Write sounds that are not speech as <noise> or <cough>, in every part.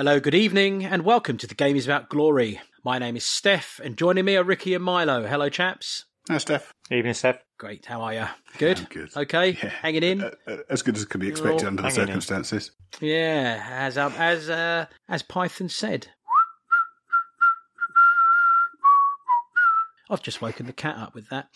Hello, good evening, and welcome to The Game is About Glory. My name is Steff, and joining me are Ricky and Milo. Hello, chaps. Hi, Steff. Evening, Steff. Great, how are you? Good? I'm good. Okay, Yeah. hanging in? Uh, uh, as good as can be expected under the hanging in. circumstances. Yeah, as um, as uh, as Python said. I've just woken the cat up with that.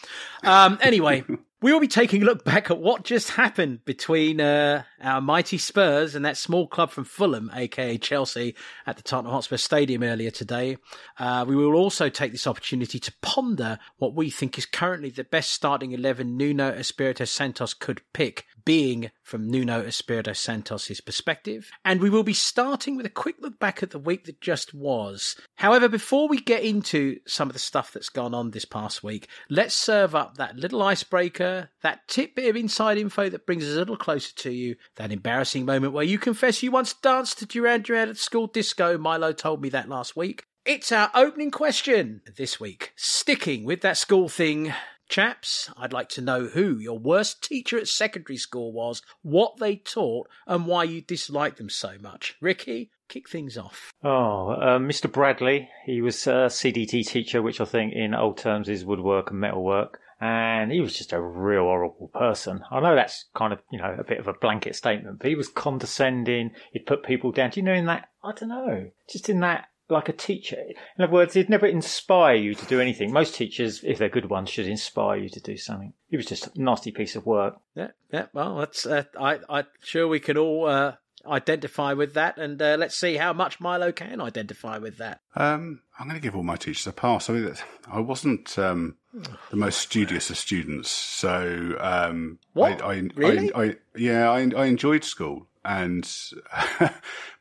Um, anyway, <laughs> we will be taking a look back at what just happened between uh, our mighty Spurs and that small club from Fulham, aka Chelsea, at the Tottenham Hotspur Stadium earlier today. Uh, we will also take this opportunity to ponder what we think is currently the best starting 11 Nuno Espirito Santos could pick, being from Nuno Espirito Santos' perspective. And we will be starting with a quick look back at the week that just was. However, before we get into some of the stuff that's gone on this past week, let's serve up that little icebreaker, that tidbit of inside info that brings us a little closer to you, that embarrassing moment where you confess you once danced to Duran Duran at school disco. Milo told me that last week. It's our opening question this week. Sticking with that school thing, chaps, I'd like to know who your worst teacher at secondary school was, what they taught, and why you disliked them so much. Ricky, kick things off. Oh, uh, Mr. Bradley. He was a CDT teacher, which I think in old terms is woodwork and metalwork. And he was just a real horrible person. I know that's kind of, you know, a bit of a blanket statement, but he was condescending. He'd put people down. Do you know in that, I don't know, just in that, like a teacher. In other words, he'd never inspire you to do anything. Most teachers, if they're good ones, should inspire you to do something. He was just a nasty piece of work. Yeah, yeah. Well, that's. Uh, I, I'm sure we can all uh, identify with that, and uh, let's see how much Milo can identify with that. Um, I'm going to give all my teachers a pass. I mean, I wasn't um, the most studious of students, so um, What? I, I, Really? I, I, yeah, I, I enjoyed school, and <laughs>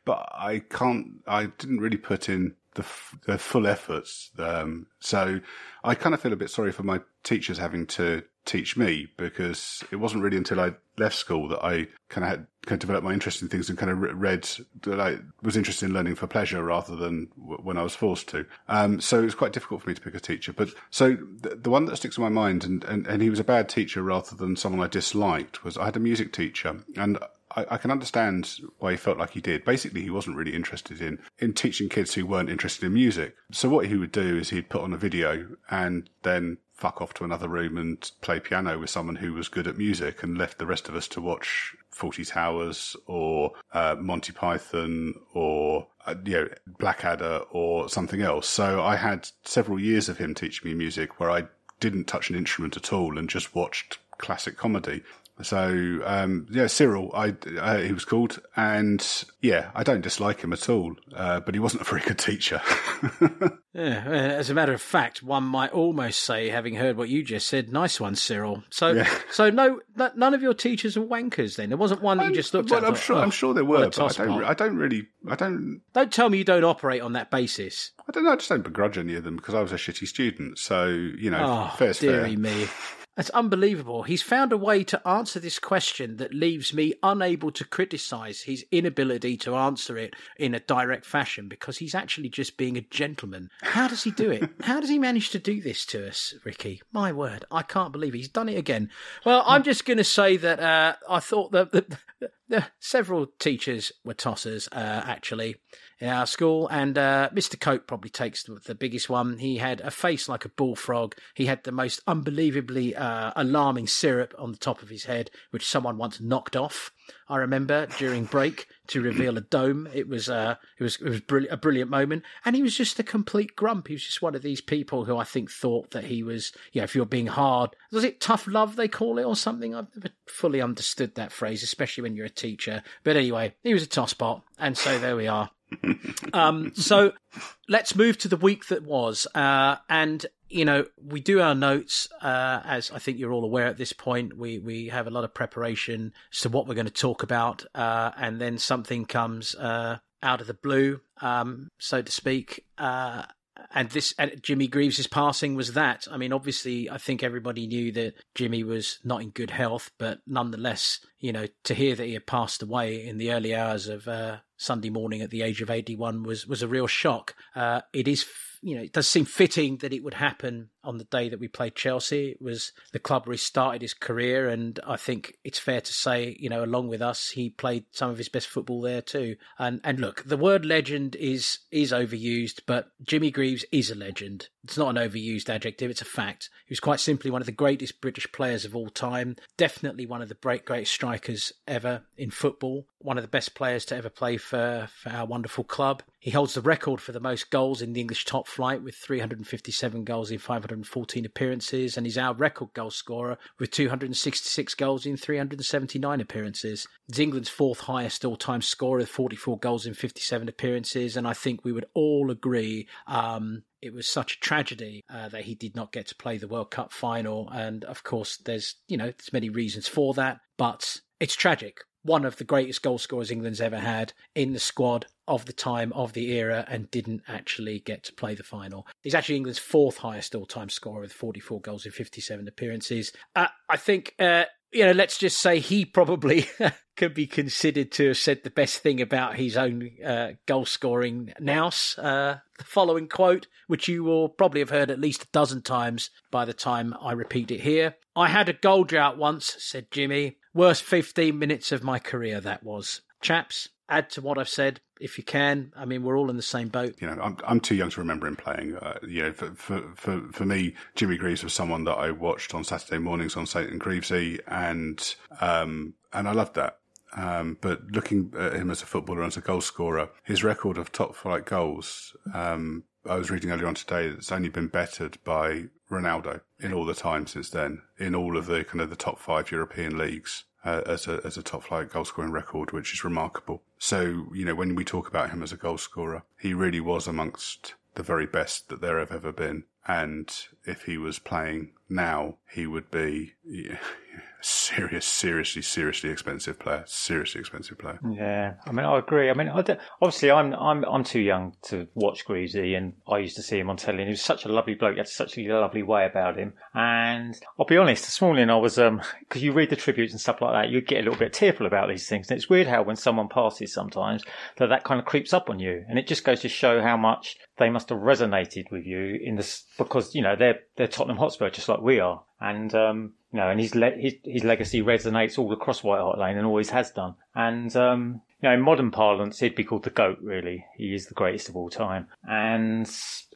but I can't. I didn't really put in the, f- the full efforts. Um, so I kind of feel a bit sorry for my teachers having to teach me because it wasn't really until I left school that I kind of had kind of developed my interest in things and kind of re- read that I was interested in learning for pleasure rather than w- when I was forced to. Um, so it was quite difficult for me to pick a teacher. But so the, the one that sticks in my mind, and, and, and he was a bad teacher rather than someone I disliked, was I had a music teacher and I, I can understand why he felt like he did. Basically, he wasn't really interested in, in teaching kids who weren't interested in music. So what he would do is he'd put on a video and then fuck off to another room and play piano with someone who was good at music and left the rest of us to watch Fawlty Towers or uh, Monty Python or uh, you know Blackadder or something else. So I had several years of him teaching me music where I didn't touch an instrument at all and just watched classic comedy. So um, yeah, Cyril, I uh, he was called, and yeah, I don't dislike him at all, uh, but he wasn't a very good teacher. <laughs> Yeah, uh, as a matter of fact, one might almost say, having heard what you just said, nice one, Cyril. So, Yeah. so no, none of your teachers are wankers. Then there wasn't one that you just looked well, at. I'm thought, sure. "Oh, I'm sure there were, but I don't. I don't really. I don't. Don't tell me you don't operate on that basis. I don't know. I just don't begrudge any of them because I was a shitty student. So you know, Oh, fair's fair. me. <laughs> That's unbelievable. He's found a way to answer this question that leaves me unable to criticise his inability to answer it in a direct fashion because he's actually just being a gentleman. How does he do it? <laughs> How does he manage to do this to us, Ricky? My word, I can't believe he's done it again. Well, I'm just going to say that uh, I thought that several teachers were tossers, uh, actually our school, and uh, Mr. Cope probably takes the, the biggest one. He had a face like a bullfrog. He had the most unbelievably uh, alarming syrup on the top of his head, which someone once knocked off. I remember during break to reveal a dome. It was uh, it was it was brill- a brilliant moment, and he was just a complete grump. He was just one of these people who I think thought that he was, you know, if you're being hard, was it tough love they call it or something? I've never fully understood that phrase, especially when you're a teacher. But anyway, he was a tosspot, and so there we are. Um, so let's move to the week that was. Uh, and, you know, we do our notes, uh, as I think you're all aware at this point. We, we have a lot of preparation as to what we're going to talk about. Uh, and then something comes, uh, out of the blue, um, so to speak. Uh, and this and Jimmy Greaves' passing was that. I mean, obviously, I think everybody knew that Jimmy was not in good health, but nonetheless, you know, to hear that he had passed away in the early hours of uh, Sunday morning at the age of 81 was was a real shock. Uh, it is, you know, it does seem fitting that it would happen on the day that we played Chelsea. It was the club where he started his career, and I think it's fair to say, you know, along with us, he played some of his best football there too. And and look, the word legend is is overused, but Jimmy Greaves is a legend. It's not an overused adjective; it's a fact. He was quite simply one of the greatest British players of all time. Definitely one of the great greatest strikers ever in football. One of the best players to ever play for, for our wonderful club. He holds the record for the most goals in the English top flight with 357 goals in 514 appearances, and he's our record goal scorer with 266 goals in 379 appearances. He's England's fourth highest all time scorer with 44 goals in 57 appearances, and I think we would all agree um, it was such a tragedy uh, that he did not get to play the World Cup final. And of course, there's you know there's many reasons for that, but it's tragic one of the greatest goal scorers England's ever had in the squad of the time of the era and didn't actually get to play the final. He's actually England's fourth highest all-time scorer with 44 goals in 57 appearances. Uh, I think uh, you know, let's just say he probably <laughs> can be considered to have said the best thing about his own uh, goal scoring nous. Uh, the following quote, which you will probably have heard at least a dozen times by the time I repeat it here. I had a goal drought once, said Jimmy. Worst 15 minutes of my career, that was. Chaps, add to what I've said if you can. I mean, we're all in the same boat. You know, I'm I'm too young to remember him playing. Uh, you know, for, for for for me, Jimmy Greaves was someone that I watched on Saturday mornings on Saint and Greavsie, and um and I loved that. Um, but looking at him as a footballer and as a goal scorer, his record of top flight goals, um, I was reading earlier on today, that it's only been bettered by Ronaldo in all the time since then, in all of the kind of the top five European leagues. Uh, as a as a top flight goal scoring record, which is remarkable. So you know when we talk about him as a goal scorer, he really was amongst the very best that there have ever been. And if he was playing now, he would be <laughs> serious, seriously, seriously expensive player. Seriously expensive player. Yeah, I mean, I agree. I mean, I obviously, I'm I'm I'm too young to watch Greavsie, and I used to see him on telly. And he was such a lovely bloke. He had such a lovely way about him. And I'll be honest, this morning I was um because you read the tributes and stuff like that, you get a little bit tearful about these things. And it's weird how when someone passes, sometimes that that kind of creeps up on you, and it just goes to show how much they must have resonated with you in this because you know they're they're Tottenham Hotspur just like we are, and um, you know, and his, le- his his legacy resonates all across White Hart Lane and always has done. And um, you know, in modern parlance, he'd be called the goat. Really, he is the greatest of all time. And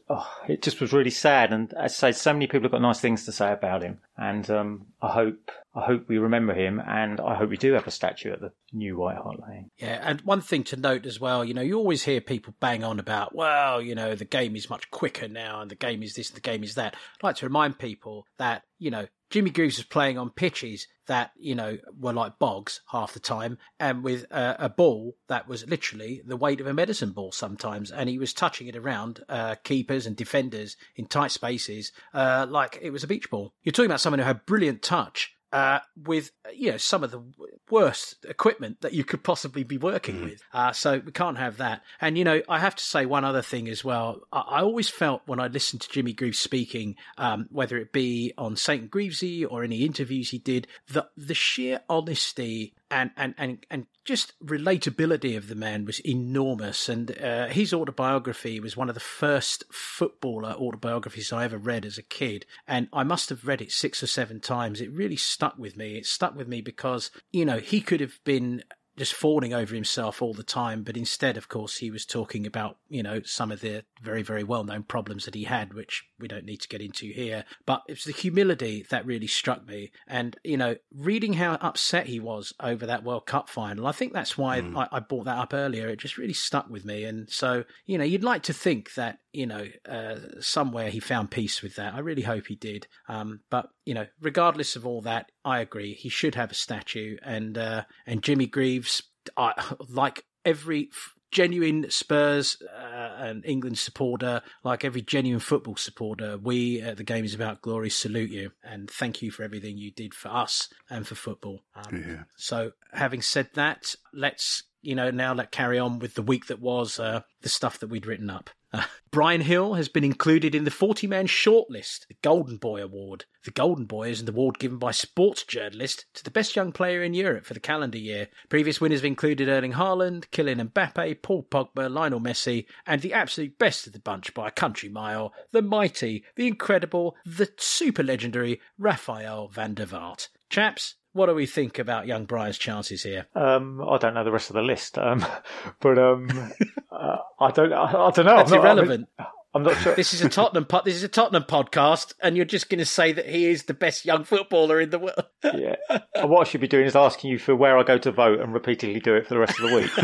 oh, it just was really sad. And as I say, so many people have got nice things to say about him. And um, I hope I hope we remember him, and I hope we do have a statue at the new White Hart Lane. Yeah, and one thing to note as well, you know, you always hear people bang on about, well, you know, the game is much quicker now, and the game is this, and the game is that. I'd like to remind people that, you know, Jimmy Greaves was playing on pitches that, you know, were like bogs half the time and with a, a, ball that was literally the weight of a medicine ball sometimes. And he was touching it around uh, keepers and defenders in tight spaces uh, like it was a beach ball. You're talking about someone who had brilliant touch uh, with you know some of the worst equipment that you could possibly be working mm. with. Uh, so we can't have that. And you know, I have to say one other thing as well. I, I always felt when I listened to Jimmy Greaves speaking, um, whether it be on Saint Greavsie or any interviews he did, that the sheer honesty and and and and just relatability of the man was enormous. And uh, his autobiography was one of the first footballer autobiographies I ever read as a kid, and I must have read it six or seven times. It really stuck with me. It stuck with me because you know he could have been just fawning over himself all the time. But instead, of course, he was talking about, you know, some of the very, very well known problems that he had, which we don't need to get into here. But it was the humility that really struck me. And, you know, reading how upset he was over that World Cup final, I think that's why mm. I, I brought that up earlier. It just really stuck with me. And so, you know, you'd like to think that, you know, uh, somewhere he found peace with that. I really hope he did. Um, but, you know, regardless of all that, I agree. He should have a statue. And, uh, and Jimmy Greaves, I, like every genuine Spurs uh, and England supporter, like every genuine football supporter, we at the Game is About Glory salute you and thank you for everything you did for us and for football. Um, yeah. So, having said that, let's you know now let carry on with the week that was uh, the stuff that we'd written up. <laughs> Bryan Gil has been included in the 40 man shortlist, the Golden Boy Award. The Golden Boy is an award given by sports journalists to the best young player in Europe for the calendar year. Previous winners have included Erling Haaland, Kylian Mbappe, Paul Pogba, Lionel Messi, and the absolute best of the bunch by a country mile, the mighty, the incredible, the super legendary Rafael van der Vaart. Chaps, what do we think about young Bryan's chances here? Um, I don't know the rest of the list, um, <laughs> but um, <laughs> uh, I don't. I, I don't know. That's I'm not, irrelevant. I mean, I'm not sure. This is a Tottenham po- this is a Tottenham podcast, and you're just going to say that he is the best young footballer in the world. <laughs> yeah. And what I should be doing is asking you for where I go to vote and repeatedly do it for the rest of the week.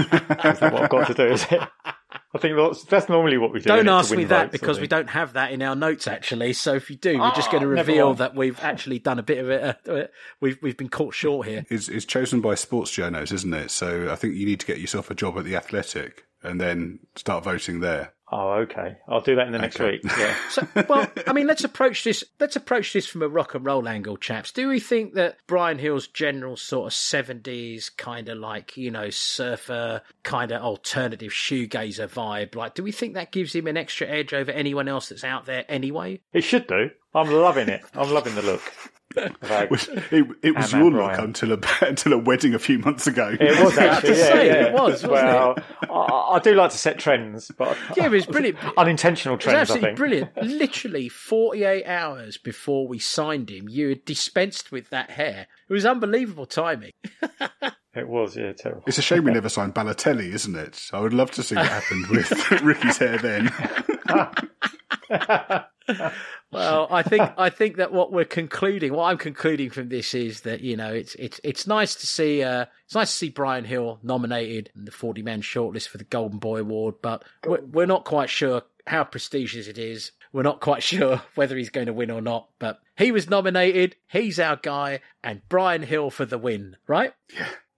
what I've got to do? Is it? I think that's, that's normally what we do. Don't isn't it, to ask me that votes, because we don't have that in our notes actually. So if you do, we're just Ah, going to reveal that we've actually done a bit of it. Uh, we've we've been caught short here. It's, it's chosen by sports journos, isn't it? So I think you need to get yourself a job at the Athletic and then start voting there. Oh, okay. I'll do that in the next Okay. week. Yeah. <laughs> So, well, I mean, let's approach this. Let's approach this from a rock and roll angle, chaps. Do we think that Bryan Gil's general sort of seventies kind of like you know surfer kind of alternative shoegazer vibe? Like, do we think that gives him an extra edge over anyone else that's out there anyway? It should do. I'm loving it. I'm loving the look. <laughs> of our- Which- It, it was Am your and look until a, <laughs> until a wedding a few months ago. It was <laughs> actually, to yeah, say, yeah. it was, wasn't well, I, I do like to set trends, but Yeah, it was brilliant. unintentional It was trends. I absolutely think. brilliant. Literally 48 hours before we signed him, you had dispensed with that hair. It was unbelievable timing. It was, yeah, terrible. It's a shame we never signed Balotelli, isn't it? I would love to see what happened with Ricky's hair then. <laughs> Well, I think I think that what we're concluding, what I'm concluding from this is that you know it's it's it's nice to see uh, it's nice to see Bryan Gil nominated in the 40 man shortlist for the Golden Boy Award, but we're, we're not quite sure how prestigious it is. We're not quite <laughs> sure whether he's going to win or not, but he was nominated. He's our guy, and Bryan Gil for the win, right?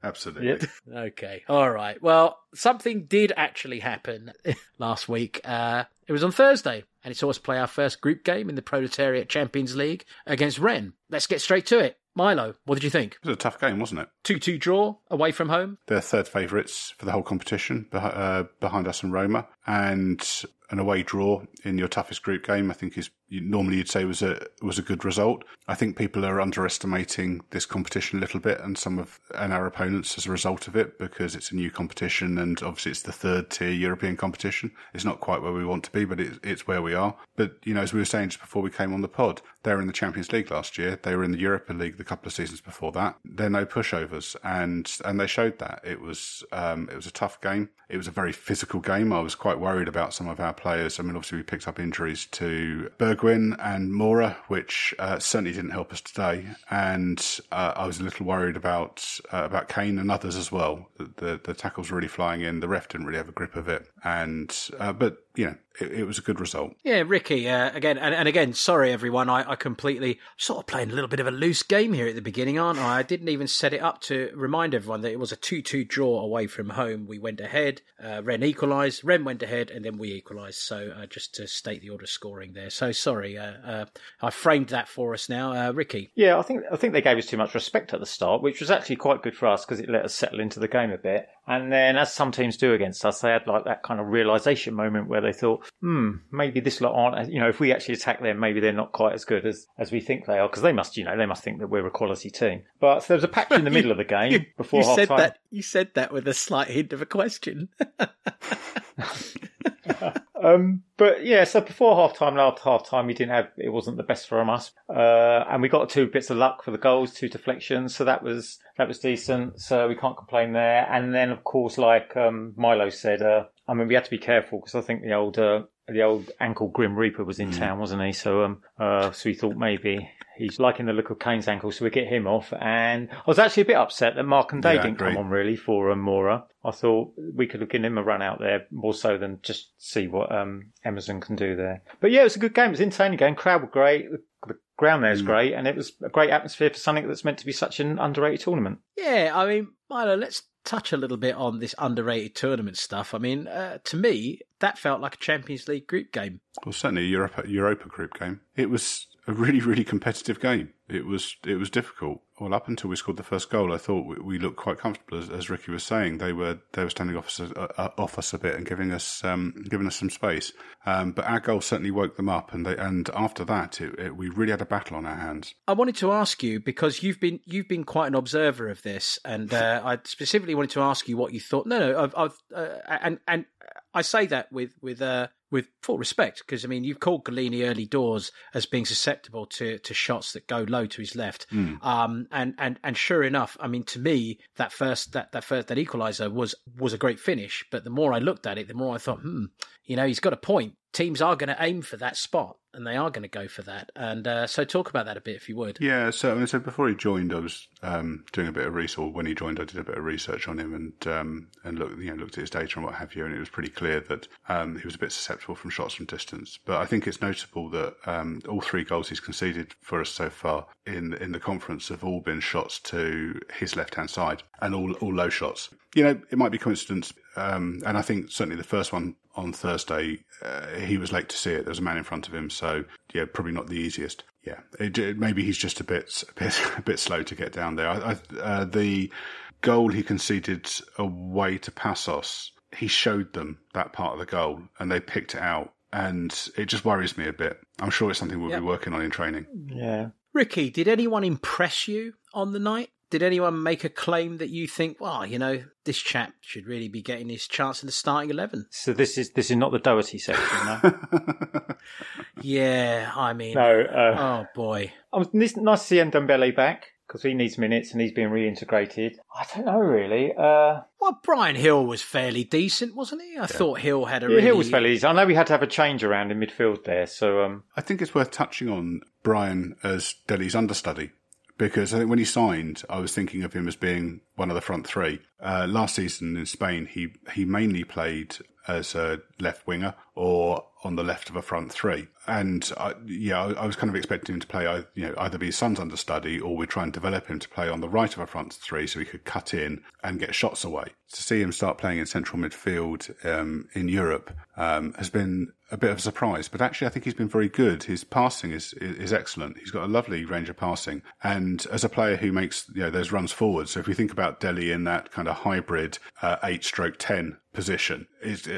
Absolutely. Yep. Okay. All right. Well, something did actually happen <laughs> last week. Uh, it was on Thursday, and it saw us play our first group game in the Proletariat Champions League against Rennes. Let's get straight to it. Milo, what did you think? It was a tough game, wasn't it? 2 2 draw away from home? They're third favourites for the whole competition, uh, behind us and Roma, and an away draw in your toughest group game. I think is you, normally you'd say was a was a good result. I think people are underestimating this competition a little bit, and some of and our opponents as a result of it because it's a new competition, and obviously it's the third tier European competition. It's not quite where we want to be, but it's it's where we are. But you know, as we were saying just before we came on the pod, they were in the Champions League last year. They were in the Europa League the couple of seasons before that. They're no pushovers, and and they showed that it was um, it was a tough game. It was a very physical game. I was quite worried about some of our players. I mean, obviously we picked up injuries to Bergwijn and Moura, which uh, certainly didn't help us today. And uh, I was a little worried about uh, about Kane and others as well. The, the the tackles really flying in. The ref didn't really have a grip of it. And uh, but you know, it, it was a good result. Yeah, Ricky. Uh, again, and, and again, sorry everyone. I, I completely sort of playing a little bit of a loose game here at the beginning, aren't I? I didn't even set it up to remind everyone that it was a two-two draw away from home. We went ahead. Uh, Rennes equalised. Rennes went ahead, and then we equalised. So uh, just to state the order of scoring there. So sorry. Uh, uh, I framed that for us now, uh, Ricky. Yeah, I think I think they gave us too much respect at the start, which was actually quite good for us because it let us settle into the game a bit. And then, as some teams do against us, they had like that kind of realization moment where they thought, "Hmm, maybe this lot aren't. You know, if we actually attack them, maybe they're not quite as good as as we think they are." Because they must, you know, they must think that we're a quality team. But there was a patch in the <laughs> middle of the game before you half said time. that. You said that with a slight hint of a question. <laughs> Um, but yeah, so before half time and after half time, we didn't have it wasn't the best from us, uh, and we got two bits of luck for the goals, two deflections, so that was that was decent. So we can't complain there. And then of course, like um, Milo said, uh, I mean, we had to be careful because I think the old uh, the old ankle Grim Reaper was in town, wasn't he? So um, uh, so we thought maybe. He's liking the look of Kane's ankle, so we get him off. And I was actually a bit upset that Mark and Day Yeah, didn't come on really for um, Moura. I thought we could have given him a run out there more so than just see what um, Emerson can do there. But yeah, it was a good game. It was an entertaining game. Crowd were great. The, the ground there is Mm. great, and it was a great atmosphere for something that's meant to be such an underrated tournament. Yeah, I mean, Milo, let's touch a little bit on this underrated tournament stuff. I mean, uh, to me, that felt like a Champions League group game. Well, certainly a Europa, Europa group game. It was a really, really competitive game. It was it was difficult. Well, up until we scored the first goal, I thought we, we looked quite comfortable. As, as, Ricky was saying, they were they were standing off us uh, off us a bit and giving us um, giving us some space. Um, but our goal certainly woke them up, and they, and after that, it, it, we really had a battle on our hands. I wanted to ask you because you've been you've been quite an observer of this, and uh, I specifically wanted to ask you what you thought. No, no, I've, I've uh, and and I say that with with uh, with full respect, because I mean you've called Gollini early doors as being susceptible to, to shots that go low to his left, mm. um, and and and sure enough, I mean to me that first that that first that equaliser was was a great finish, but the more I looked at it, the more I thought, hmm, you know, he's got a point teams are going to aim for that spot and they are going to go for that. And uh, so, talk about that a bit if you would. Yeah. So, I mean, so before he joined, I was um, doing a bit of research. When he joined, I did a bit of research on him and um, and looked, you know, looked at his data and what have you. And it was pretty clear that um, he was a bit susceptible from shots from distance. But I think it's notable that um, all three goals he's conceded for us so far in in the conference have all been shots to his left hand side and all all low shots. You know, it might be coincidence, um, and I think certainly the first one on Thursday, uh, he was late to see it. There was a man in front of him, so yeah, probably not the easiest. Yeah, it, it, maybe he's just a bit, a bit, <laughs> a bit slow to get down there. I, I, uh, the goal he conceded away to Paços, he showed them that part of the goal, and they picked it out, and it just worries me a bit. I'm sure it's something we'll yep. be working on in training. Yeah. Ricky, did anyone impress you on the night? Did anyone make a claim that you think, well, you know, this chap should really be getting his chance in the starting eleven? So this is this is not the Doherty section, no? <laughs> yeah, I mean, no. Uh, oh boy, I was nice to see Ndombele back because he needs minutes and he's being reintegrated. I don't know really. Uh, well, Bryan Gil was fairly decent, wasn't he? I yeah. thought Gil had a yeah, really... Gil was fairly decent. I know we had to have a change around in midfield there, so um... I think it's worth touching on Bryan as Dele's understudy because I think when he signed, I was thinking of him as being one of the front three. Uh, last season in Spain, he he mainly played as a left winger or on the left of a front three. And I, yeah, I, was kind of expecting him to play, you know, either be his Son's understudy or we'd try and develop him to play on the right of a front three so he could cut in and get shots away. To see him start playing in central midfield um, in Europe um, has been a bit of a surprise. But actually, I think he's been very good. His passing is, is, excellent. He's got a lovely range of passing, and as a player who makes you know those runs forward. So if we think about Dele in that kind of hybrid uh, eight stroke ten position,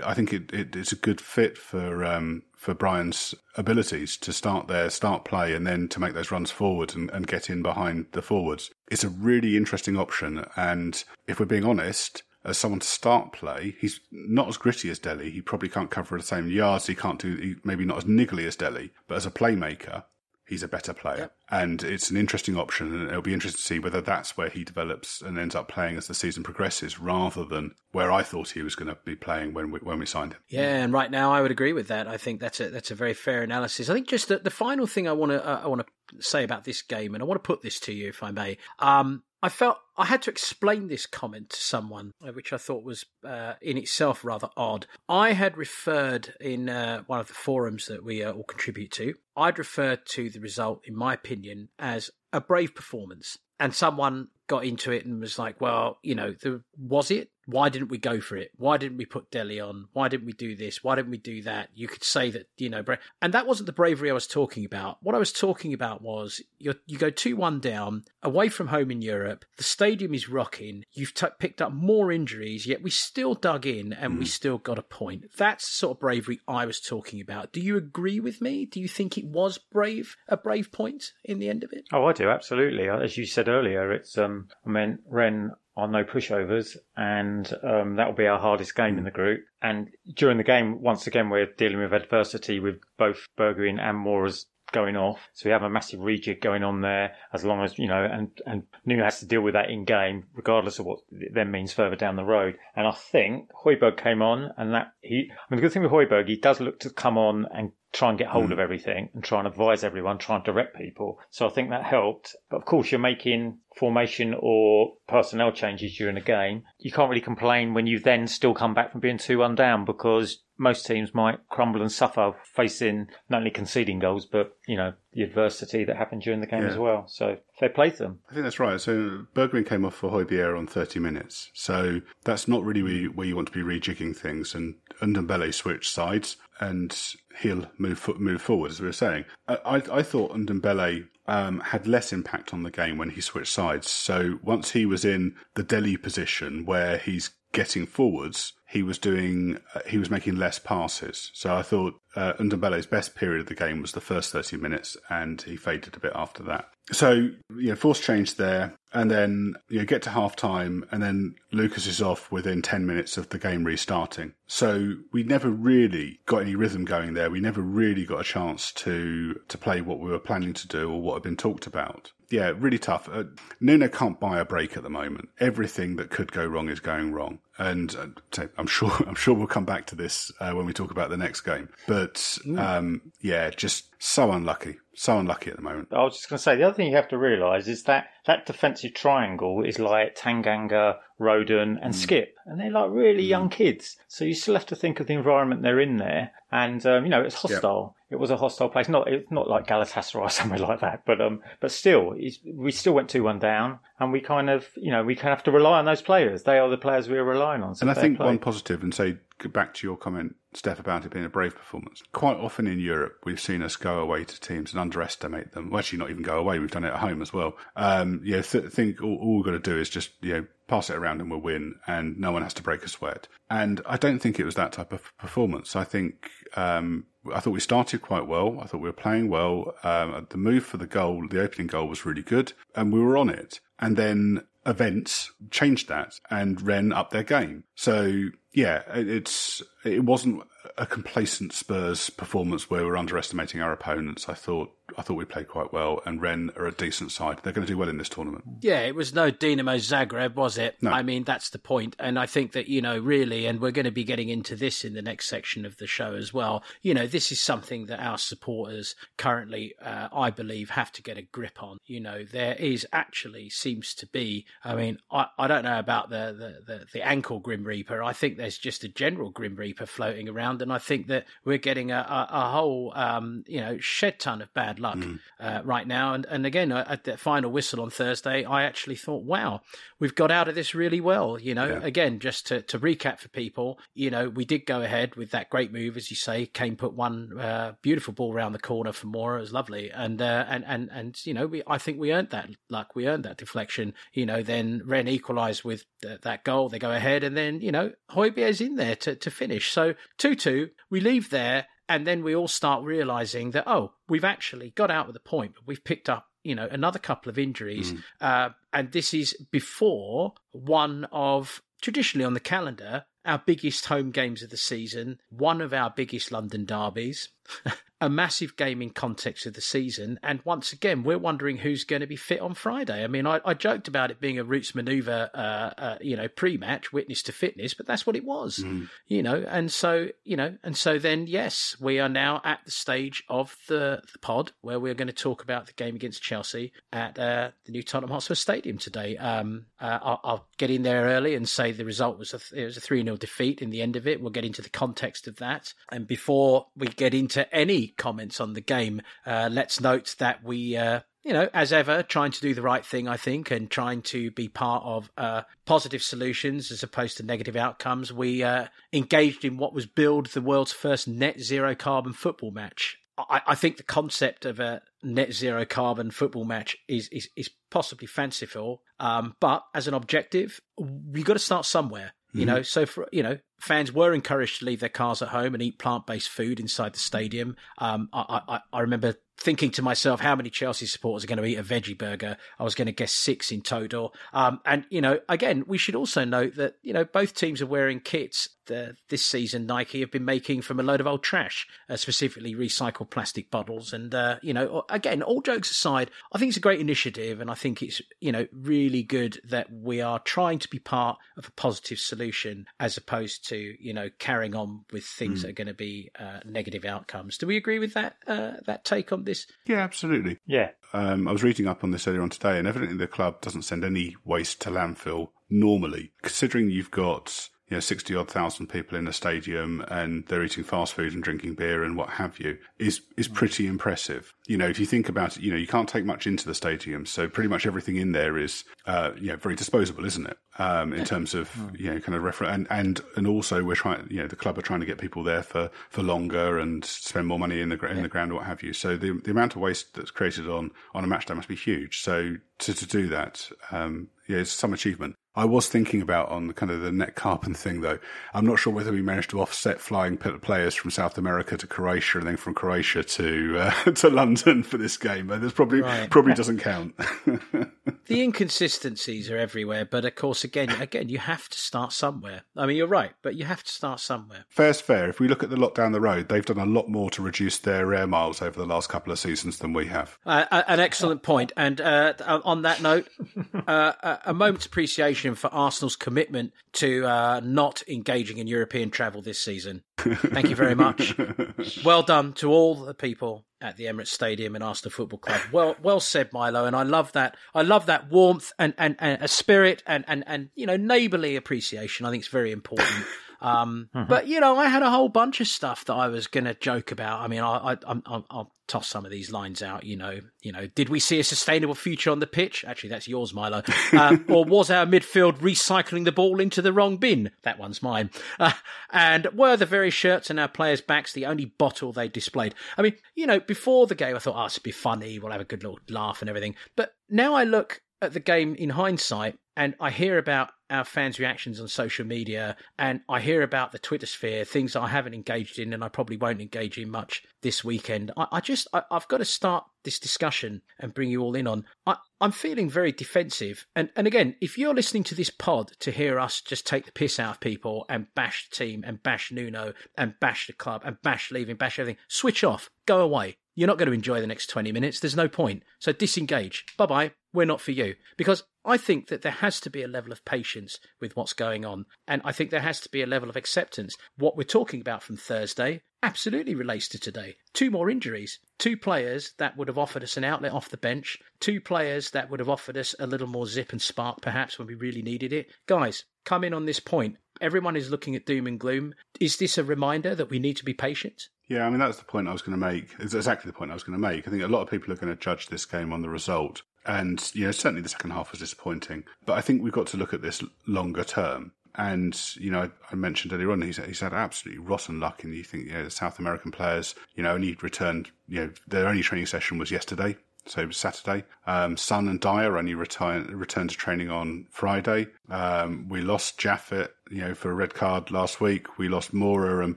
I think it, it, it's a good fit for um, for Bryan's abilities to start there, start play, and then to make those runs forward and, and get in behind the forwards. It's a really interesting option. And if we're being honest, as someone to start play, he's not as gritty as Dele. He probably can't cover the same yards. He can't do, maybe not as niggly as Dele, but as a playmaker, he's a better player. Yep. And it's an interesting option, and it'll be interesting to see whether that's where he develops and ends up playing as the season progresses, rather than where I thought he was going to be playing when we, when we signed him. Yeah, and right now I would agree with that. I think that's a that's a very fair analysis. I think just the, the final thing I want to uh, I want to say about this game, and I want to put this to you if I may. Um, I felt I had to explain this comment to someone, uh, which I thought was uh, in itself rather odd. I had referred in uh, one of the forums that we uh, all contribute to, I'd referred to the result, in my opinion, as a brave performance. And someone got into it and was like, well, you know, the, was it? Why didn't we go for it? Why didn't we put Dele on? Why didn't we do this? Why didn't we do that? You could say that, you know, and that wasn't the bravery I was talking about. What I was talking about was you you go 2 1 down, away from home in Europe, the stadium is rocking, you've t- picked up more injuries, yet we still dug in and mm. we still got a point. That's the sort of bravery I was talking about. Do you agree with me? Do you think it was brave, a brave point in the end of it? Oh, I do, absolutely. As you said earlier, it's, um, I mean, Rennes are no pushovers, and um, that will be our hardest game in the group. And during the game, once again, we're dealing with adversity with both Bergwijn and Moura's going off. So we have a massive rejig going on there as long as, you know, and, and Nuno has to deal with that in game, regardless of what it then means further down the road. And I think Højbjerg came on and that he, I mean, the good thing with Højbjerg, he does look to come on and try and get hold mm. of everything and try and advise everyone, try and direct people. So I think that helped. But of course, you're making formation or personnel changes during a game. You can't really complain when you then still come back from being 2 1 down because most teams might crumble and suffer facing not only conceding goals, but, you know, the adversity that happened during the game yeah. as well. So they played them. I think that's right. So Bergwijn came off for Højbjerg on 30 minutes. So that's not really where you, where you want to be rejigging things. And Ndombele switched sides and he'll move move forward, as we were saying. I, I thought Ndombele um, had less impact on the game when he switched sides. So once he was in the Dele position where he's getting forwards, he was doing uh, he was making less passes. So I thought uh, Ndombele's best period of the game was the first thirty minutes, and he faded a bit after that. So you know, force change there, and then you know, get to half time, and then Lucas is off within ten minutes of the game restarting. So we never really got any rhythm going there. We never really got a chance to to play what we were planning to do or what had been talked about yeah, really tough. Uh, Nuno can't buy a break at the moment. Everything that could go wrong is going wrong, and uh, I'm <laughs> sure I'm sure we'll come back to this uh, when we talk about the next game. But um, yeah, just so unlucky, so unlucky at the moment. I was just going to say the other thing you have to realise is that that defensive triangle is like Tanganga, Rodon, and mm. Skipp, and they're like really mm. young kids. So you still have to think of the environment they're in there, and um, you know it's hostile. It was a hostile place. Not it's not like Galatasaray or <laughs> somewhere like that, but um, but still, we still went two one down, and we kind of you know we kind of have to rely on those players. They are the players we are relying on. So and I think one positive, and say back to your comment, Steff, about it being a brave performance. Quite often in Europe, we've seen us go away to teams and underestimate them. Well, actually, not even go away. We've done it at home as well. Um, yeah, th- think all, all we've got to do is just you know pass it around and we'll win, and no one has to break a sweat. And I don't think it was that type of performance. I think um, I thought we started quite well. I thought we were playing well. Um, the move for the goal, the opening goal was really good, and we were on it. And then events changed that and Rennes up their game. So yeah, it's it wasn't a complacent Spurs performance where we're underestimating our opponents. I thought I thought we played quite well, and Rennes are a decent side. They're going to do well in this tournament. Yeah, it was no Dinamo Zagreb, was it? No. I mean, that's the point. And I think that, you know, really, and we're going to be getting into this in the next section of the show as well. You know, this is something that our supporters currently, uh, I believe, have to get a grip on. You know, there is actually seems to be, I mean, I, I don't know about the, the, the, the ankle Grim Reaper. I think there's just a general Grim Reaper floating around. And I think that we're getting a, a, a whole, um, you know, shed ton of bad luck mm. uh, right now. And and again, at the final whistle on Thursday, I actually thought, wow, we've got out of this really well. You know, yeah. again, just to, to recap for people, you know, we did go ahead with that great move, as you say. Kane put one uh, beautiful ball around the corner for Moura, It was lovely, and uh, and and and you know, we I think we earned that luck. We earned that deflection. You know, then Rennes equalised with th- that goal. They go ahead, and then you know, Højbjerg's in there to to finish. So two two, we leave there and then we all start realizing that oh we've actually got out with the point but we've picked up you know another couple of injuries mm. uh, and this is before one of traditionally on the calendar our biggest home games of the season one of our biggest london derbies <laughs> a massive game in context of the season. And once again, we're wondering who's going to be fit on Friday. I mean, I, I joked about it being a roots maneuver, uh, uh, you know, pre-match, witness to fitness, but that's what it was, mm. you know. And so, you know, and so then, yes, we are now at the stage of the, the pod where we're going to talk about the game against Chelsea at uh, the new Tottenham Hotspur Stadium today. Um, uh, I'll, I'll, get in there early and say the result was a, it was a three 0 defeat in the end of it. We'll get into the context of that, and before we get into any comments on the game. Uh, let's note that we, uh, you know, as ever, trying to do the right thing, I think, and trying to be part of uh, positive solutions as opposed to negative outcomes. We uh, engaged in what was billed the world's first net zero carbon football match. I, I think the concept of a net zero carbon football match is is, is possibly fanciful, um, but as an objective, we've got to start somewhere. You mm-hmm. know, so for you know, fans were encouraged to leave their cars at home and eat plant-based food inside the stadium. Um, I, I, I remember thinking to myself, how many Chelsea supporters are going to eat a veggie burger? I was going to guess six in total. Um, and, you know, again, we should also note that, you know, both teams are wearing kits that this season Nike have been making from a load of old trash, uh, specifically recycled plastic bottles. And, uh, you know, again, all jokes aside, I think it's a great initiative. And I think it's, you know, really good that we are trying to be part of a positive solution as opposed to, you know, carrying on with things mm. that are going to be uh, negative outcomes. Do we agree with that, uh, that take on this? Yeah, absolutely. Yeah. Um, I was reading up on this earlier on today, and evidently the club doesn't send any waste to landfill normally, considering you've got you know, 60 odd thousand people in a stadium and they're eating fast food and drinking beer and what have you is, is pretty impressive. You know, if you think about it, you know, you can't take much into the stadium. So pretty much everything in there is, uh, you know, very disposable, isn't it? Um, in terms of, you know, kind of reference and, and, and also we're trying, you know, the club are trying to get people there for, for longer and spend more money in the, in the ground, or what have you. So the, the amount of waste that's created on, on a match day must be huge. So to, to do that, um, yeah, it's some achievement. I was thinking about on kind of the net carbon thing, though. I'm not sure whether we managed to offset flying players from South America to Croatia and then from Croatia to uh, <laughs> to London for this game. But this probably right. probably doesn't count. <laughs> the inconsistencies are everywhere, but of course, again, again, you have to start somewhere. I mean, you're right, but you have to start somewhere. Fair's fair. If we look at the lot down the road, they've done a lot more to reduce their air miles over the last couple of seasons than we have. Uh, uh an excellent point. And uh, on that note, <laughs> uh, a moment's appreciation for Arsenal's commitment to uh, not engaging in European travel this season. Thank you very much. <laughs> well done to all the people at the Emirates Stadium and Arsenal Football Club. Well, well said, Milo. And I love that. I love that warmth and, and, and a spirit and, and, and, you know, neighbourly appreciation. I think it's very important. Um, mm-hmm. But you know, I had a whole bunch of stuff that I was going to joke about. I mean, I, I, I, I'll toss some of these lines out. You know, you know, did we see a sustainable future on the pitch? Actually, that's yours, Milo. <laughs> Um, or was our midfield recycling the ball into the wrong bin? That one's mine. <laughs> Uh, and were the very shirts and our players' backs the only bottle they displayed? I mean, you know, before the game, I thought, oh, this will be funny. We'll have a good little laugh and everything. But now I look at the game in hindsight and I hear about our fans' reactions on social media and I hear about the Twitter sphere, things I haven't engaged in and I probably won't engage in much this weekend. I, I just, I, have got to start this discussion and bring you all in on. I, am feeling very defensive. And, and again, if you're listening to this pod to hear us just take the piss out of people and bash the team and bash Nuno and bash the club and bash Levy, bash everything, switch off, go away. You're not going to enjoy the next 20 minutes. There's no point. So disengage. Bye bye. We're not for you. Because I think that there has to be a level of patience with what's going on. And I think there has to be a level of acceptance. What we're talking about from Thursday absolutely relates to today. Two more injuries. Two players that would have offered us an outlet off the bench. Two players that would have offered us a little more zip and spark perhaps when we really needed it. Guys, come in on this point. Everyone is looking at doom and gloom. Is this a reminder that we need to be patient? Yeah, I mean, that's the point I was going to make. It's exactly the point I was going to make. I think a lot of people are going to judge this game on the result. And, you know, certainly the second half was disappointing. But I think we've got to look at this longer term. And, you know, I, mentioned earlier on, he's, he's had absolutely rotten luck. And you think, you know, the South American players, you know, only returned, you know, their only training session was yesterday. So it was Saturday. Um, Son and Dier only retire, returned to training on Friday. Um, we lost Japhet, you know, for a red card last week. We lost Moura and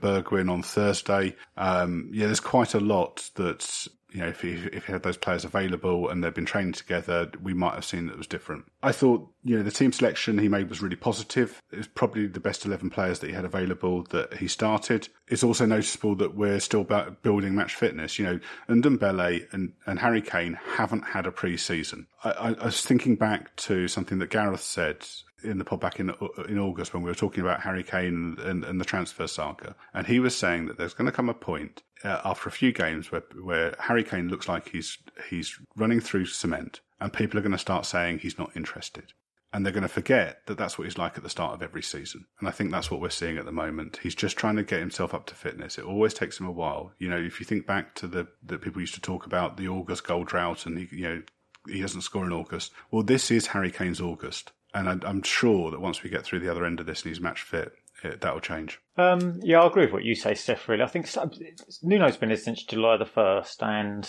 Bergwijn on Thursday. Um, yeah, there's quite a lot that's you know, if he, if he had those players available and they'd been training together, we might have seen that it was different. I thought, you know, the team selection he made was really positive. It was probably the best 11 players that he had available that he started. It's also noticeable that we're still building match fitness. You know, and Ndombele and, and Harry Kane haven't had a pre-season. I, I, I was thinking back to something that Gareth said in the pod back in in August when we were talking about Harry Kane and, and the transfer saga, and he was saying that there's going to come a point uh, after a few games where where Harry Kane looks like he's he's running through cement, and people are going to start saying he's not interested. And they're going to forget that that's what he's like at the start of every season. And I think that's what we're seeing at the moment. He's just trying to get himself up to fitness. It always takes him a while. You know, if you think back to the, that people used to talk about the August goal drought and he, you know, he doesn't score in August. Well, this is Harry Kane's August. And I, am sure that once we get through the other end of this and he's match fit, it, that will change. Um, yeah, I agree with what you say, Steff. Really, I think Nuno's been here since July the first, and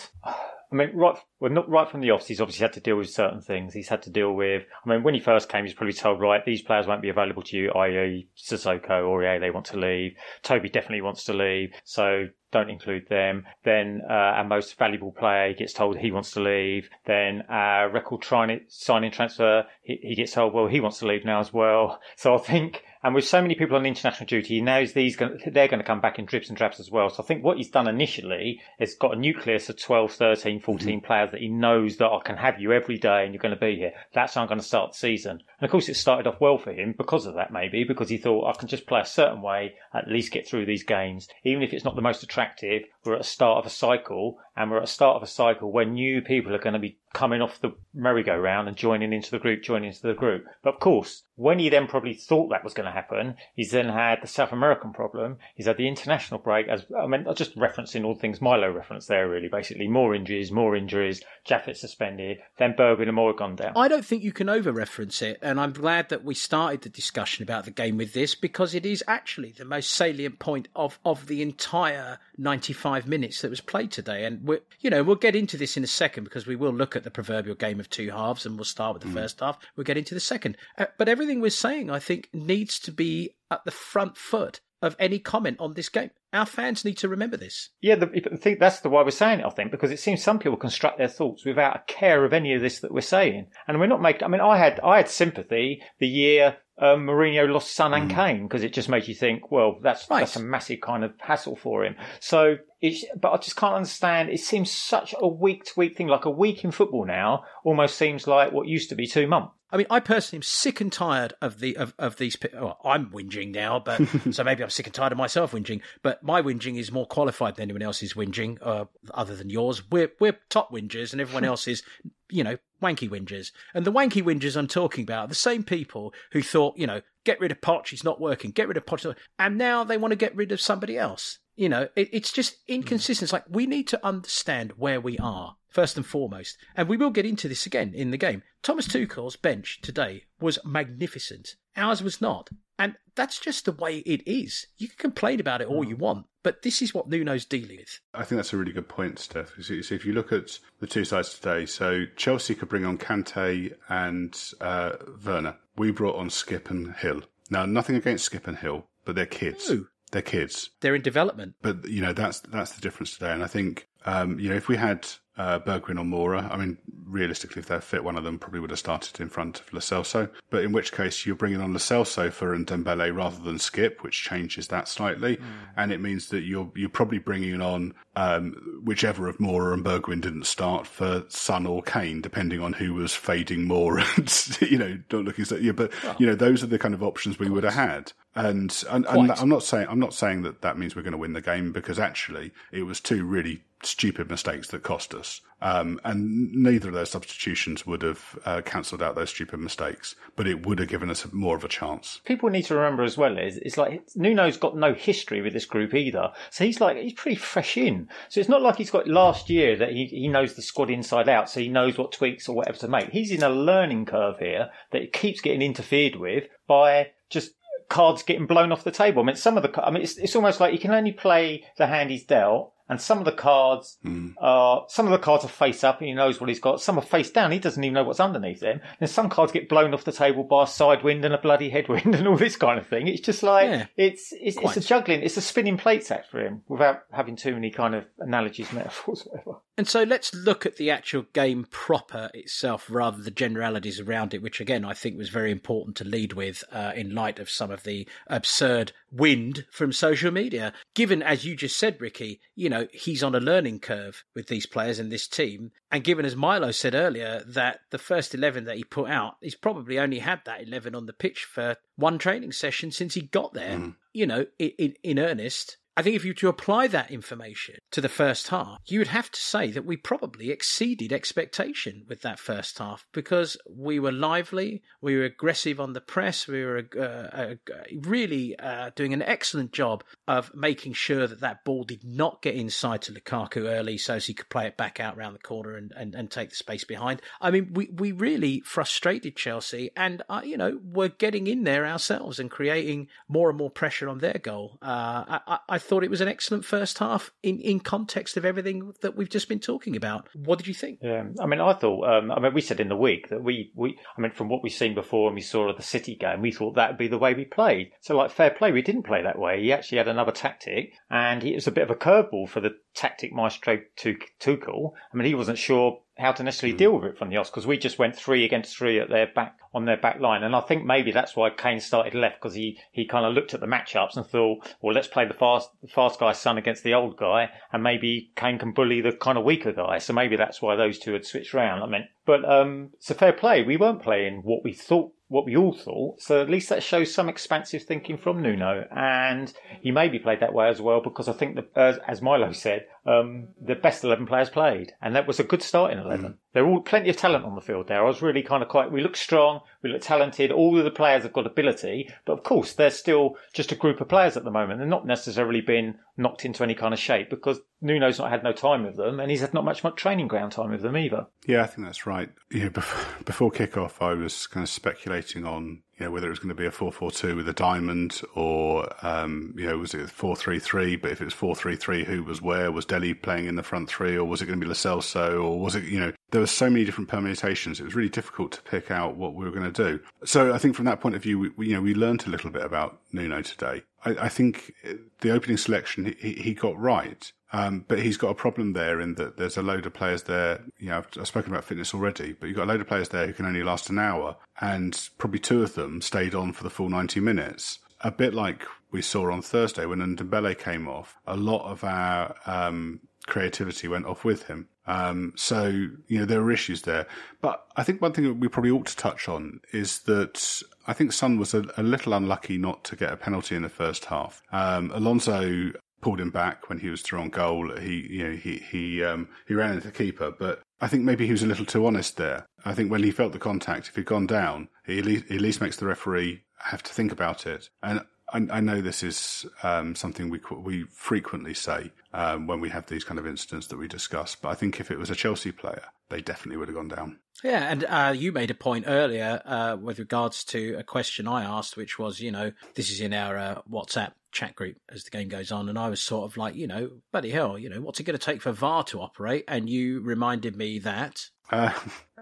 I mean, right, well, not right from the off, he's obviously had to deal with certain things. He's had to deal with, I mean, when he first came, he's probably told, right, these players won't be available to you, i.e., Sissoko, Aurier, they want to leave. Toby definitely wants to leave. So don't include them. Then uh, our most valuable player gets told he wants to leave. Then our record signing transfer, he, he gets told, well, he wants to leave now as well. <laughs> So I think and with so many people on international duty, he knows these they're going to come back in drips and drabs as well. So I think what he's done initially is got a nucleus of 12, 13, 14 mm-hmm. players that he knows that I can have you every day and you're going to be here. That's how I'm going to start the season. And of course, it started off well for him because of that, maybe, because he thought I can just play a certain way, at least get through these games. Even if it's not the most attractive, we're at the start of a cycle and we're at the start of a cycle where new people are going to be coming off the merry-go-round and joining into the group, joining into the group. But of course, when he then probably thought that was going to happen, he's then had the South American problem. He's had the international break. As I mean, I'm just referencing all things Milo referenced there. Really, basically, more injuries, more injuries. Japhet suspended. Then Bergwijn and Moura gone down. I don't think you can over-reference it, and I'm glad that we started the discussion about the game with this because it is actually the most salient point of of the entire 95 minutes that was played today. And we you know, we'll get into this in a second because we will look at the proverbial game of two halves, and we'll start with the mm. first half. We'll get into the second, uh, but everything we're saying, I think, needs to be at the front foot of any comment on this game. Our fans need to remember this. Yeah, the, I think that's the why we're saying it. I think because it seems some people construct their thoughts without a care of any of this that we're saying, and we're not making. I mean, I had I had sympathy the year um, Mourinho lost Son and mm. Kane because it just made you think, well, that's right. that's a massive kind of hassle for him. So, it's but I just can't understand. It seems such a week to week thing. Like a week in football now almost seems like what used to be two months. I mean, I personally am sick and tired of the of, of these. Well, I'm whinging now, but <laughs> so maybe I'm sick and tired of myself whinging. But my whinging is more qualified than anyone else's whinging, uh, other than yours. We're we're top whingers, and everyone <laughs> else is, you know, wanky whingers. And the wanky whingers I'm talking about are the same people who thought, you know, get rid of Poch, he's not working. Get rid of Poch, and now they want to get rid of somebody else. You know, it, it's just inconsistent. It's like we need to understand where we are first and foremost. And we will get into this again in the game. Thomas Tuchel's bench today was magnificent. Ours was not. And that's just the way it is. You can complain about it all you want, but this is what Nuno's dealing with. I think that's a really good point, Steff. So if you look at the two sides today, so Chelsea could bring on Kante and uh, Werner. We brought on Skip and Hill. Now, nothing against Skip and Hill, but they're kids. No. They're kids. They're in development. But you know that's that's the difference today. And I think um, you know if we had uh, Bergwijn or Moura. I mean, realistically, if they're fit, one of them probably would have started in front of Lo Celso. But in which case, you're bringing on Lo Celso for Ndombele rather than Skip, which changes that slightly. Mm. And it means that you're you're probably bringing on um, whichever of Moura and Bergwijn didn't start for Son or Kane, depending on who was fading more <laughs> and, you know, don't looking so, yeah, but, well, you know, those are the kind of options we would have had. And, and, and I'm not saying, I'm not saying that that means we're going to win the game because actually it was two really stupid mistakes that cost us. Um, and neither of those substitutions would have uh, cancelled out those stupid mistakes, but it would have given us more of a chance. People need to remember as well is it's like Nuno's got no history with this group either, so he's like he's pretty fresh in. So it's not like he's got last year that he, he knows the squad inside out, so he knows what tweaks or whatever to make. He's in a learning curve here that keeps getting interfered with by just cards getting blown off the table. I mean, some of the, I mean, it's, it's almost like he can only play the hand he's dealt and some of the cards mm. are some of the cards are face up and he knows what he's got. Some are face down. He doesn't even know what's underneath them. And some cards get blown off the table by a side wind and a bloody headwind <laughs> and all this kind of thing. It's just like yeah, it's it's, it's, a juggling. It's a spinning plates act for him without having too many kind of analogies, <laughs> metaphors, whatever. And so let's look at the actual game proper itself rather than the generalities around it, which again I think was very important to lead with uh, in light of some of the absurd wind from social media. Given, as you just said, Ricky, you know, he's on a learning curve with these players and this team. And given, as Milo said earlier, that the first 11 that he put out, he's probably only had that 11 on the pitch for one training session since he got there, mm. you know, in, in, in earnest. I think if you were to apply that information to the first half, you would have to say that we probably exceeded expectation with that first half because we were lively, we were aggressive on the press, we were uh, uh, really uh, doing an excellent job of making sure that that ball did not get inside to Lukaku early so he could play it back out around the corner and, and, and take the space behind. I mean, we, we really frustrated Chelsea and, uh, you know, we're getting in there ourselves and creating more and more pressure on their goal. Uh, I, I thought it was an excellent first half in, in context of everything that we've just been talking about. What did you think? Yeah, I mean, I thought, um, I mean, we said in the week that we, we, I mean, from what we've seen before and we saw the City game, we thought that would be the way we played. So, like, fair play, we didn't play that way. He actually had another tactic, and it was a bit of a curveball for the tactic maestro Tuchel. I mean, he wasn't sure how to necessarily mm. deal with it from the off because we just went three against three at their back on their back line, and I think maybe that's why Kane started left because he he kind of looked at the matchups and thought, well, let's play the fast fast guy's son against the old guy, and maybe Kane can bully the kind of weaker guy. So maybe that's why those two had switched around. I mean, but um, it's a fair play. We weren't playing what we thought what we all thought. So at least that shows some expansive thinking from Nuno, and he maybe played that way as well because I think, the, as, as Milo said, um, the best eleven players played, and that was a good starting eleven. Mm. There were all plenty of talent on the field there. I was really kind of quite. We look strong, we look talented. All of the players have got ability, but of course they're still just a group of players at the moment. They're not necessarily been knocked into any kind of shape because Nuno's not had no time with them, and he's had not much much training ground time with them either. Yeah, I think that's right. Yeah, before, before kickoff, I was kind of speculating on you know, whether it was going to be a 4-4-2 with a diamond or, um, you know, was it 4-3-3? But if it was 4-3-3, who was where? Was Dele playing in the front three or was it going to be Lo Celso or was it, you know, there were so many different permutations. It was really difficult to pick out what we were going to do. So I think from that point of view, we, we you know, we learned a little bit about Nuno today. I, think the opening selection he got right. Um, but he's got a problem there in that there's a load of players there. You know, I've, I've, spoken about fitness already, but you've got a load of players there who can only last an hour, and probably two of them stayed on for the full 90 minutes. A bit like we saw on Thursday when Ndombele came off, a lot of our um, creativity went off with him. Um, so, you know, there are issues there. But I think one thing that we probably ought to touch on is that I think Son was a, a little unlucky not to get a penalty in the first half. Um, Alonso pulled him back when he was through on goal. He, you know, he he um, he ran into the keeper, but I think maybe he was a little too honest there. I think when he felt the contact, if he'd gone down, he at least, he at least makes the referee have to think about it. And I, I know this is um, something we we frequently say um, when we have these kind of incidents that we discuss, but I think if it was a Chelsea player, they definitely would have gone down. Yeah, and uh, you made a point earlier uh, with regards to a question I asked, which was, you know, this is in our uh, WhatsApp chat group as the game goes on, and I was sort of like, you know, bloody hell, you know, what's it going to take for VAR to operate? And you reminded me that uh,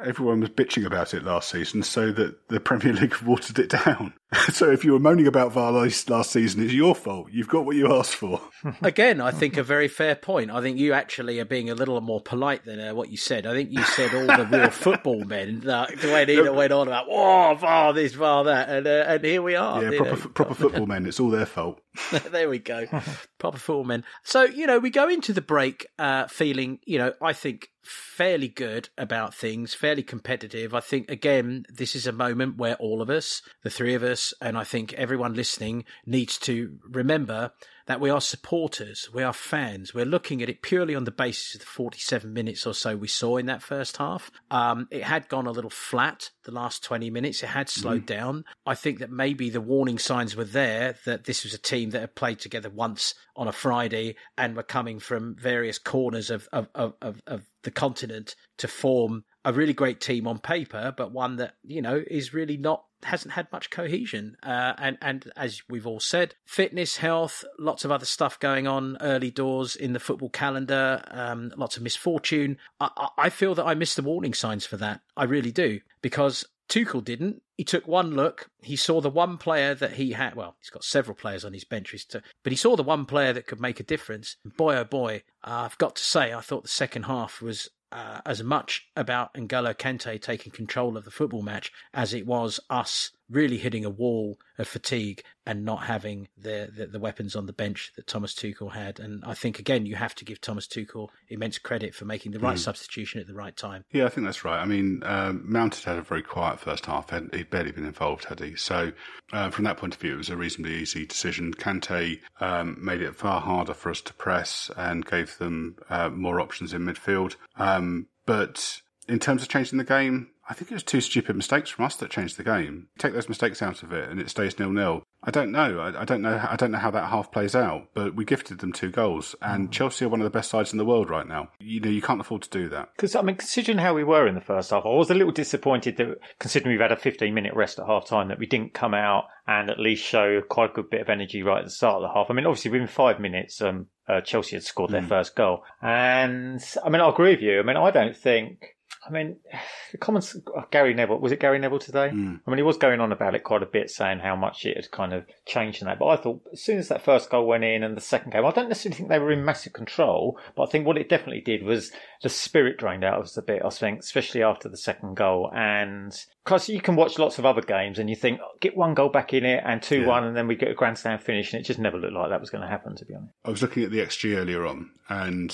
everyone was bitching about it last season, so that the Premier League watered it down. <laughs> so if you were moaning about VAR last season, it's your fault. You've got what you asked for. <laughs> Again, I think a very fair point. I think you actually are being a little more polite than uh, what you said. I think you said all the real <laughs> football men uh, when he went on about "oh VAR this, VAR that," and uh, and here we are. Yeah, proper, proper football men. It's all their fault. there we go, proper football men. So you know, we go into the break uh, feeling, you know, I think fairly good about things, fairly competitive. I think, again, this is a moment where all of us, the three of us, and I think everyone listening needs to remember that we are supporters, we are fans. We're looking at it purely on the basis of the 47 minutes or so we saw in that first half. Um, it had gone a little flat the last 20 minutes. It had slowed mm. down. I think that maybe the warning signs were there that this was a team that had played together once on a Friday and were coming from various corners of, of, of, of, of the continent to form a really great team on paper, but one that, you know, is really not hasn't had much cohesion. Uh, and, and as we've all said, fitness, health, lots of other stuff going on early doors in the football calendar, um, lots of misfortune. I, I feel that I missed the warning signs for that. I really do. Because Tuchel didn't. He took one look. He saw the one player that he had. Well, he's got several players on his bench, but he saw the one player that could make a difference. Boy, oh boy, uh, I've got to say, I thought the second half was uh, as much about N'Golo Kante taking control of the football match as it was us really hitting a wall of fatigue and not having the, the, the, weapons on the bench that Thomas Tuchel had. And I think, again, you have to give Thomas Tuchel immense credit for making the right mm. substitution at the right time. Yeah, I think that's right. I mean, um, Mount had a very quiet first half. He'd barely been involved, had he? So, uh, from that point of view, it was a reasonably easy decision. Kante um, made it far harder for us to press and gave them uh, more options in midfield. Um, but in terms of changing the game, I think it was two stupid mistakes from us that changed the game. Take those mistakes out of it, and it stays nil nil. I don't know. I, I, don't know. I don't know how that half plays out. But we gifted them two goals, and mm. Chelsea are one of the best sides in the world right now. You know, you can't afford to do that. Because I mean, considering how we were in the first half, I was a little disappointed that, considering we've had a 15 minute rest at half time, that we didn't come out and at least show quite a good bit of energy right at the start of the half. I mean, obviously within five minutes, um, uh, Chelsea had scored their mm. first goal, and I mean, I agree with you. I mean, I don't think I mean, <sighs> the comments, Gary Neville, was it Gary Neville today? Mm. I mean, he was going on about it quite a bit, saying how much it had kind of changed in that. But I thought as soon as that first goal went in and the second game, I don't necessarily think they were in massive control, but I think what it definitely did was the spirit drained out of us a bit, I think, especially after the second goal. And because you can watch lots of other games and you think, oh, get one goal back in it and 2 yeah. 1, and then we get a grandstand finish, and it just never looked like that was going to happen, to be honest. I was looking at the XG earlier on, and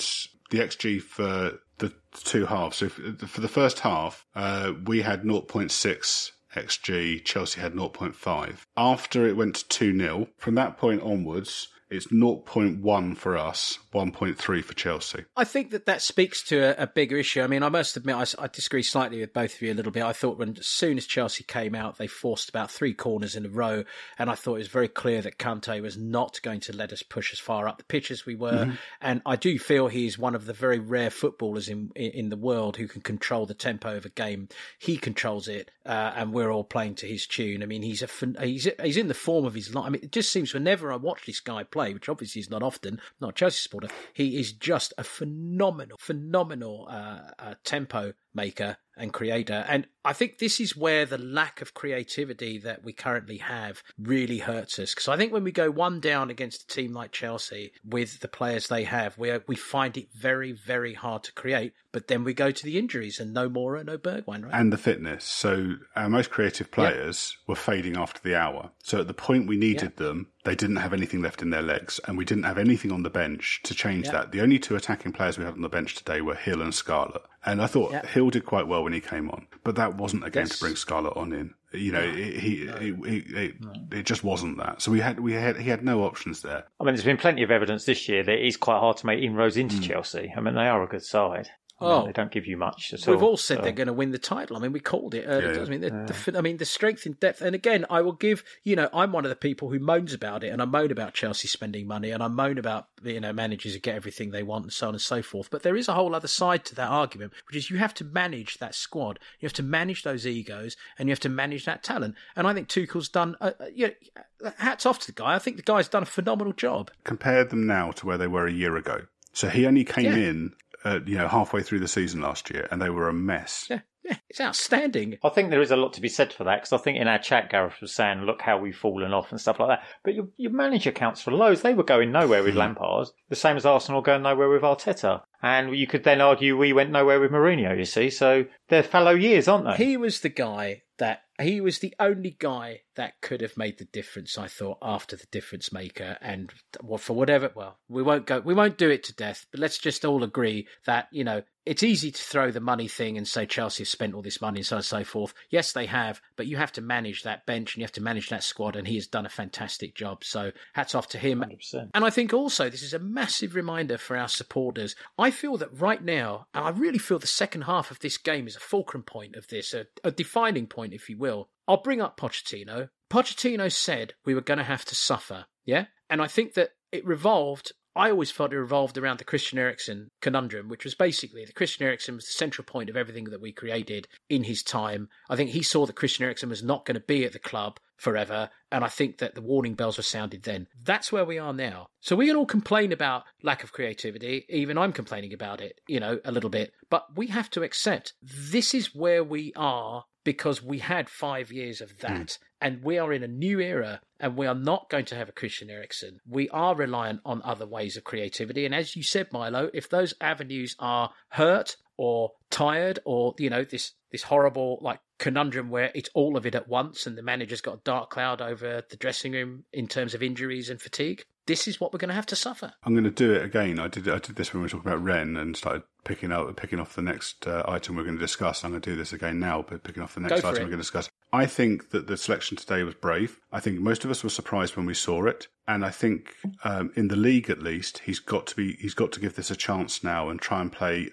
the XG for the two halves. So for the first half, uh, we had 0.6 XG. Chelsea had 0.5. After it went to 2 0, from that point onwards, it's 0.1 for us, 1.3 for Chelsea. I think that that speaks to a, a bigger issue. I mean, I must admit, I, I, disagree slightly with both of you a little bit. I thought when as soon as Chelsea came out, they forced about three corners in a row, and I thought it was very clear that Kante was not going to let us push as far up the pitch as we were. Mm-hmm. And I do feel he's one of the very rare footballers in in the world who can control the tempo of a game. He controls it, uh, and we're all playing to his tune. I mean, he's a he's he's in the form of his life. I mean, it just seems whenever I watch this guy play play, which obviously is not often, not Chelsea supporter, he is just a phenomenal, phenomenal uh, uh, tempo maker and creator. And I think this is where the lack of creativity that we currently have really hurts us. Because I think when we go one down against a team like Chelsea with the players they have, where we find it very, very hard to create. But then we go to the injuries and no Moura, no Bergwijn, right? And the fitness. So our most creative players yeah. were fading after the hour. So at the point we needed yeah. them, they didn't have anything left in their legs, and we didn't have anything on the bench to change yeah. that. The only two attacking players we had on the bench today were Hill and Scarlett. And I thought Hill did quite well when he came on, but that wasn't a game yes. to bring Scarlett on in. You know, no, he, no, he, he, he no. it just wasn't that. So we had we had he had no options there. I mean, there's been plenty of evidence this year that it is quite hard to make inroads into mm. Chelsea. I mean, they are a good side. Oh, they don't give you much at We've all, all said so. they're going to win the title. I mean, we called it earlier. Yeah, I mean, the, yeah. the, I mean, the strength in depth. And again, I will give. You know, I'm one of the people who moans about it, and I moan about Chelsea spending money, and I moan about you know managers who get everything they want, and so on and so forth. But there is a whole other side to that argument, which is you have to manage that squad, you have to manage those egos, and you have to manage that talent. And I think Tuchel's done. Uh, uh you know, hats off to the guy. I think the guy's done a phenomenal job. Compare them now to where they were a year ago. So he only came yeah. in uh, you know, halfway through the season last year, and they were a mess. Yeah, yeah, it's outstanding. I think there is a lot to be said for that because I think in our chat, Gareth was saying, "Look how we've fallen off" and stuff like that. But your, your manager counts for loads. They were going nowhere with hmm. Lampard, the same as Arsenal going nowhere with Arteta. And you could then argue we went nowhere with Mourinho. You see, so they're fallow years, aren't they? He was the guy that he was the only guy that could have made the difference. I thought after the difference maker, and for whatever, well, we won't go, we won't do it to death, but let's just all agree that you know it's easy to throw the money thing and say Chelsea have spent all this money and so on and so forth. Yes, they have, but you have to manage that bench and you have to manage that squad, and he has done a fantastic job. So hats off to him. 100%. And I think also this is a massive reminder for our supporters. I feel that right now, and I really feel the second half of this game is a fulcrum point of this, a, a defining point, if you will. I'll bring up Pochettino. Pochettino said we were going to have to suffer, yeah? And I think that it revolved I always felt it revolved around the Christian Eriksen conundrum, which was basically the Christian Eriksen was the central point of everything that we created in his time. I think he saw that Christian Eriksen was not going to be at the club forever, and I think that the warning bells were sounded then. That's where we are now. So we can all complain about lack of creativity, even I'm complaining about it, you know, a little bit, but we have to accept this is where we are because we had five years of that. Mm. And we are in a new era and we are not going to have a Christian Eriksen. We are reliant on other ways of creativity. And as you said, Milo, if those avenues are hurt or tired or, you know, this, this horrible like conundrum where it's all of it at once and the manager's got a dark cloud over the dressing room in terms of injuries and fatigue, this is what we're going to have to suffer. I'm going to do it again. I did I did this when we were talking about Rennes and started picking out picking off the next uh, item we're going to discuss. I'm going to do this again now, but picking off the next item it. we're going to discuss. I think that the selection today was brave. I think most of us were surprised when we saw it, and I think um, in the league at least, he's got to be he's got to give this a chance now and try and play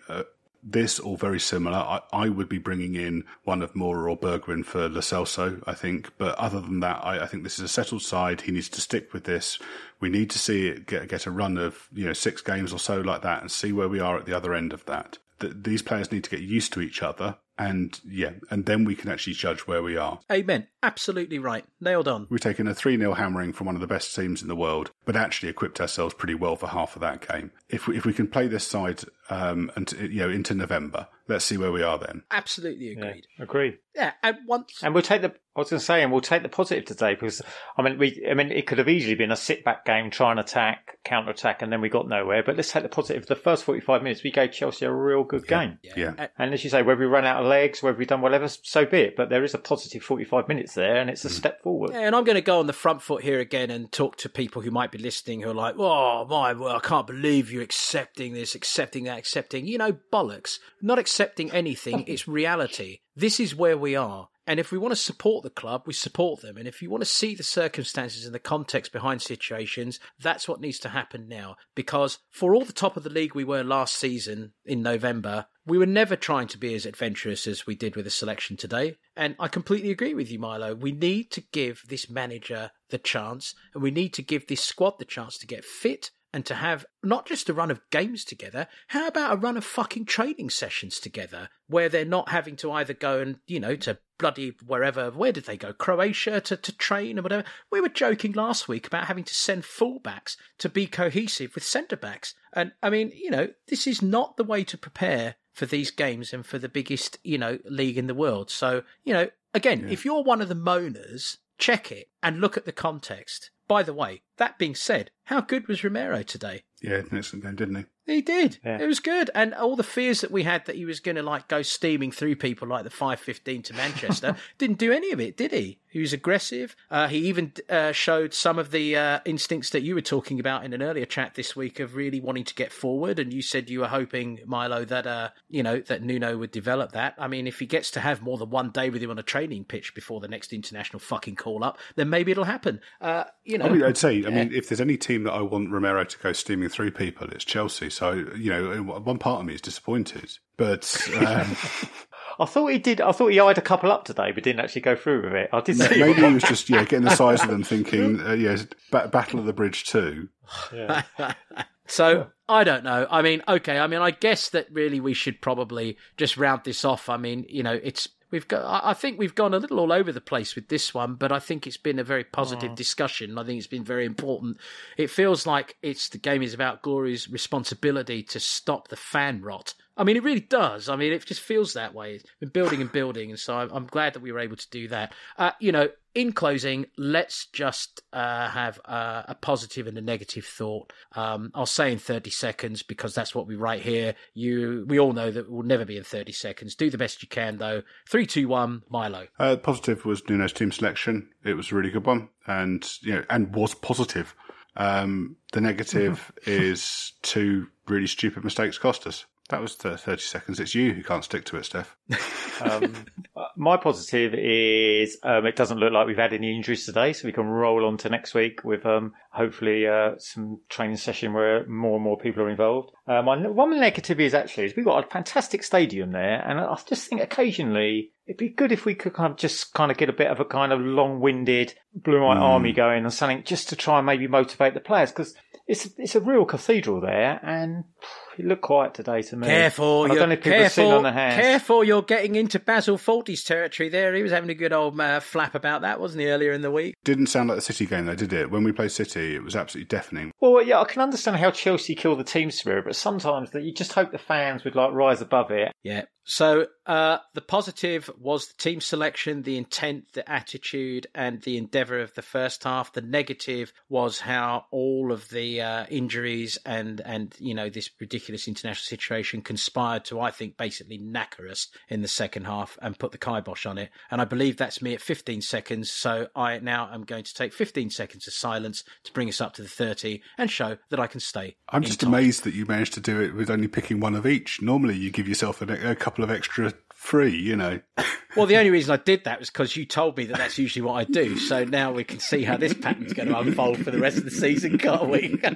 this or very similar. I, I, would be bringing in one of Moura or Bergwijn for Lo Celso, I think. But other than that, I, I, think this is a settled side. He needs to stick with this. We need to see it get, get a run of, you know, six games or so like that and see where we are at the other end of that. these players need to get used to each other and yeah, and then we can actually judge where we are. Amen. Absolutely right. Nailed on. We've taken a 3 0 hammering from one of the best teams in the world, but actually equipped ourselves pretty well for half of that game. If we, if we can play this side um, and you know into November, let's see where we are then. Absolutely agreed. Yeah, agreed. Yeah, and once and we'll take the. I was going to say, and we'll take the positive today because I mean, we. I mean, it could have easily been a sit back game, try and attack, counter attack, and then we got nowhere. But let's take the positive. The first forty five minutes, we gave Chelsea a real good yeah, game. Yeah. yeah. And as you say, whether we run out of legs, whether we've done whatever, so be it. But there is a positive forty five minutes there, and it's a mm. step forward. Yeah, and I'm going to go on the front foot here again and talk to people who might be listening who are like, "Oh my, well, I can't believe you're accepting this, accepting that, accepting." You know, bollocks. Not accepting anything. it's <laughs> reality. This is where we are. And if we want to support the club, we support them. And if you want to see the circumstances and the context behind situations, that's what needs to happen now. Because for all the top of the league we were last season in November, we were never trying to be as adventurous as we did with the selection today. And I completely agree with you, Milo. We need to give this manager the chance, and we need to give this squad the chance to get fit and to have not just a run of games together, how about a run of fucking training sessions together where they're not having to either go and, you know, to bloody wherever, where did they go? Croatia to, to train or whatever. We were joking last week about having to send fullbacks to be cohesive with centre backs. And I mean, you know, this is not the way to prepare for these games and for the biggest, you know, league in the world. So, you know, again, yeah. if you're one of the moaners, check it and look at the context. By the way, that being said, how good was Romero today? Yeah, excellent game, didn't he? He did. Yeah. It was good. And all the fears that we had that he was going to like go steaming through people like the 515 to Manchester <laughs> didn't do any of it, did he? He was aggressive. Uh, he even uh, showed some of the uh, instincts that you were talking about in an earlier chat this week of really wanting to get forward. And you said you were hoping, Milo, that uh, you know that Nuno would develop that. I mean, if he gets to have more than one day with him on a training pitch before the next international fucking call up, then maybe it'll happen. Uh, you know, I mean, I'd say, I mean, if there's any team that I want Romero to go steaming through people, it's Chelsea. So you know, one part of me is disappointed, but. Um, <laughs> I thought he did. I thought he eyed a couple up today, but didn't actually go through with it. I did. Maybe, maybe he was just yeah getting the size of them, <laughs> thinking uh, yeah, Battle of the Bridge too. Yeah. <laughs> so I don't know. I mean, okay. I mean, I guess that really we should probably just round this off. I mean, you know, it's we've got i think we've gone a little all over the place with this one but i think it's been a very positive oh. discussion. I think it's been very important. It feels like it's the game is about glory's responsibility to stop the fan rot I mean, it really does. I mean, it just feels that way. It's been building and building, and so I'm, I'm glad that we were able to do that. Uh, you know, in closing, let's just uh, have a, a, positive and a negative thought. Um, I'll say in 30 seconds because that's what we write here. You, we all know that it will never be in 30 seconds. Do the best you can, though. Three, two, one. Milo. Uh, positive was Nuno's team selection. It was a really good one, and you know, and was positive. Um, the negative is two really stupid mistakes cost us. That was the 30 seconds. It's you who can't stick to it, Steff. um, <laughs> my positive is um, it doesn't look like we've had any injuries today, so we can roll on to next week with um, hopefully uh, some training session where more and more people are involved. My one negative is actually is we've got a fantastic stadium there, and I just think occasionally it'd be good if we could kind of just kind of get a bit of a kind of long-winded blue white mm. army going and something just to try and maybe motivate the players because it's it's a real cathedral there, and it looked quiet today to me. Careful, I don't know if people careful, on the hands. Careful, you're getting into Basil Fawlty's territory there. He was having a good old uh, flap about that, wasn't he, earlier in the week? Didn't sound like the City game though, did it? When we played City, it was absolutely deafening. Well, yeah, I can understand how Chelsea kill the team spirit, but sometimes that you just hope the fans would like rise above it. Yeah, so uh, the positive was the team selection, the intent, the attitude, and the endeavour of the first half. The negative was how all of the uh, injuries and and you know this ridiculous international situation conspired to, I think, basically knacker us in the second half and put the kibosh on it. And I believe that's me at 15 seconds. So I now am going to take 15 seconds of silence to bring us up to the 30 and show that I can stay. I'm just time. amazed that you managed to do it with only picking one of each. Normally, you give yourself a, a couple couple of extra free, you know. well, the only reason I did that was because you told me that that's usually what I do. So now we can see how this pattern's going to unfold for the rest of the season, can't we? <laughs>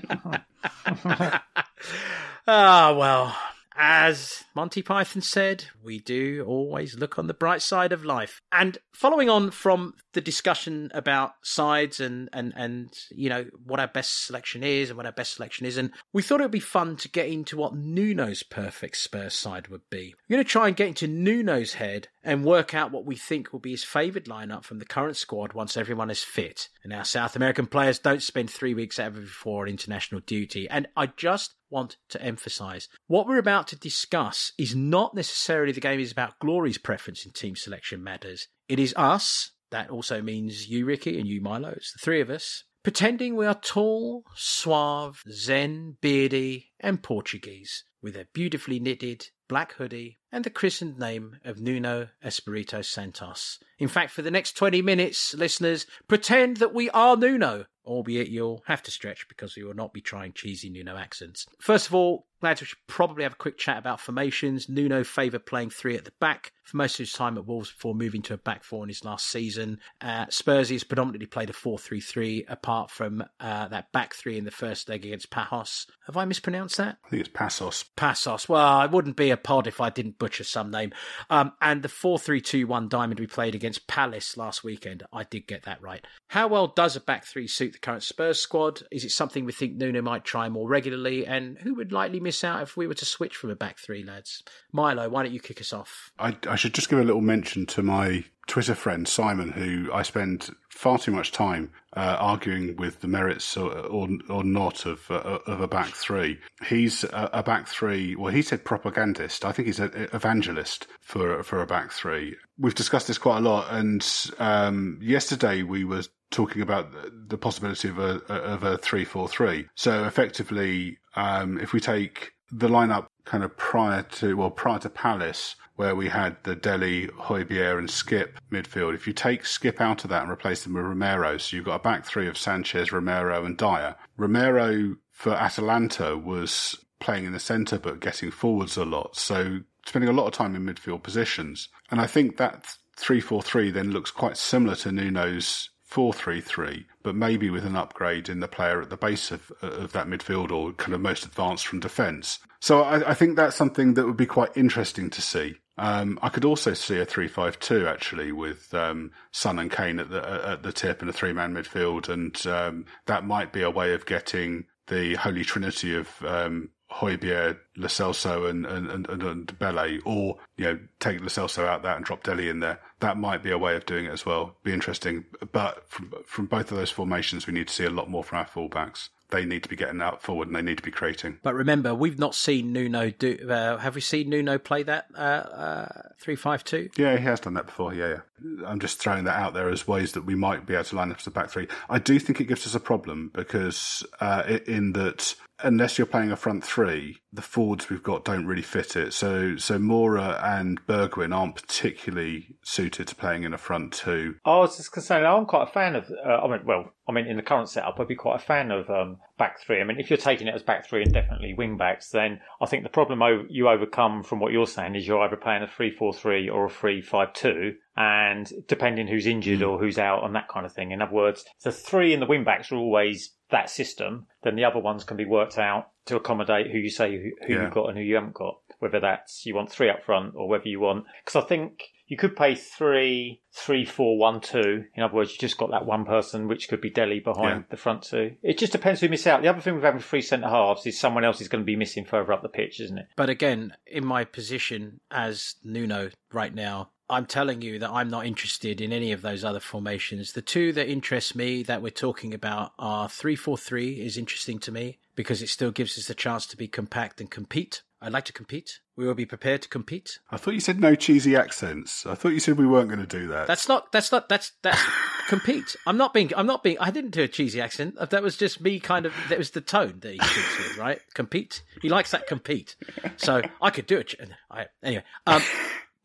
Ah, well, as Monty Python said, we do always look on the bright side of life. And following on from the discussion about sides and, and, and, you know, what our best selection is and what our best selection isn't, we thought it would be fun to get into what Nuno's perfect Spurs side would be. We're going to try and get into Nuno's head and work out what we think will be his favoured lineup from the current squad once everyone is fit. And our South American players don't spend three weeks ever before on international duty. And I just want to emphasise. What we're about to discuss is not necessarily the game is about Glory's preference in team selection matters. It is us, that also means you, Ricky, and you, Milo, it's the three of us, pretending we are tall, suave, zen, beardy, and Portuguese, with a beautifully knitted black hoodie, and the christened name of Nuno Espirito Santos. In fact, for the next 20 minutes, listeners, pretend that we are Nuno, albeit you'll have to stretch because we will not be trying cheesy Nuno accents. First of all, Lads, we should probably have a quick chat about formations. Nuno favoured playing three at the back for most of his time at Wolves before moving to a back four in his last season. Uh, Spurs has predominantly played a 4 3 3, apart from uh, that back three in the first leg against Pajos. Have I mispronounced that? I think it's Paços. Paços. Well, it wouldn't be a pod if I didn't butcher some name. Um, and the 4 3 2 1 diamond we played against Palace last weekend, I did get that right. How well does a back three suit the current Spurs squad? Is it something we think Nuno might try more regularly? And who would likely miss out if we were to switch from a back three, lads? Milo, why don't you kick us off? I, I should just give a little mention to my Twitter friend Simon, who I spend far too much time uh, arguing with the merits or or, or not of uh, of a back three. He's a, a, back three. Well, he said propagandist. I think he's an evangelist for for a back three. We've discussed this quite a lot, and um, yesterday we were talking about the possibility of a of a three four three. So effectively, um, if we take the lineup kind of prior to well prior to Palace where we had the Dele, Højbjerg, and Skip midfield. If you take Skip out of that and replace them with Romero, so you've got a back three of Sanchez, Romero, and Dier. Romero for Atalanta was playing in the centre but getting forwards a lot, so spending a lot of time in midfield positions. And I think that 3 4 3 then looks quite similar to Nuno's 4-3-3, but maybe with an upgrade in the player at the base of of that midfield or kind of most advanced from defence. So I, I, think that's something that would be quite interesting to see. Um, I could also see a three-five-two actually with um, Son and Kane at the at the tip and a three-man midfield, and um, that might be a way of getting the holy trinity of um, Højbjerg, Lo Celso, and and and, Ndombele, or you know take Lo Celso out that and drop Dele in there. That might be a way of doing it as well. Be interesting. But from from both of those formations, we need to see a lot more from our fullbacks they need to be getting out forward and they need to be creating. But remember, we've not seen Nuno do. Uh, have we seen Nuno play that uh, uh, three five two? Yeah, he has done that before. Yeah, yeah. I'm just throwing that out there as ways that we might be able to line up as a back three. I do think it gives us a problem because uh, in that unless you're playing a front three, the forwards we've got don't really fit it. So so Moura and Bergwijn aren't particularly suited to playing in a front two. I was just say, I'm quite a fan of. Uh, I mean, well, I mean, in the current setup, I'd be quite a fan of um, back three. I mean, if you're taking it as back three and definitely wing backs, then I think the problem you overcome from what you're saying is you're either playing a three-four-three or a three-five-two, and depending who's injured mm. or who's out and that kind of thing. In other words, the three in the wing backs are always that system, then the other ones can be worked out to accommodate who you say who, who yeah. you've got and who you haven't got. Whether that's you want three up front or whether you want because I think you could play three, three, four, one, two. In other words, you just got that one person, which could be Dele behind yeah. the front two. It just depends who miss out. The other thing with having three centre halves is someone else is going to be missing further up the pitch, isn't it? But again, in my position as Nuno right now, I'm telling you that I'm not interested in any of those other formations. The two that interest me that we're talking about are 343 is interesting to me because it still gives us the chance to be compact and compete. I'd like to compete. We will be prepared to compete. I thought you said no cheesy accents. I thought you said we weren't going to do that. That's not. That's not. That's that's <laughs> compete. I'm not being. I'm not being. I didn't do a cheesy accent. That was just me. Kind of. That was the tone that he speaks with. Right. Compete. He likes that compete. So I could do it. I, anyway. Um,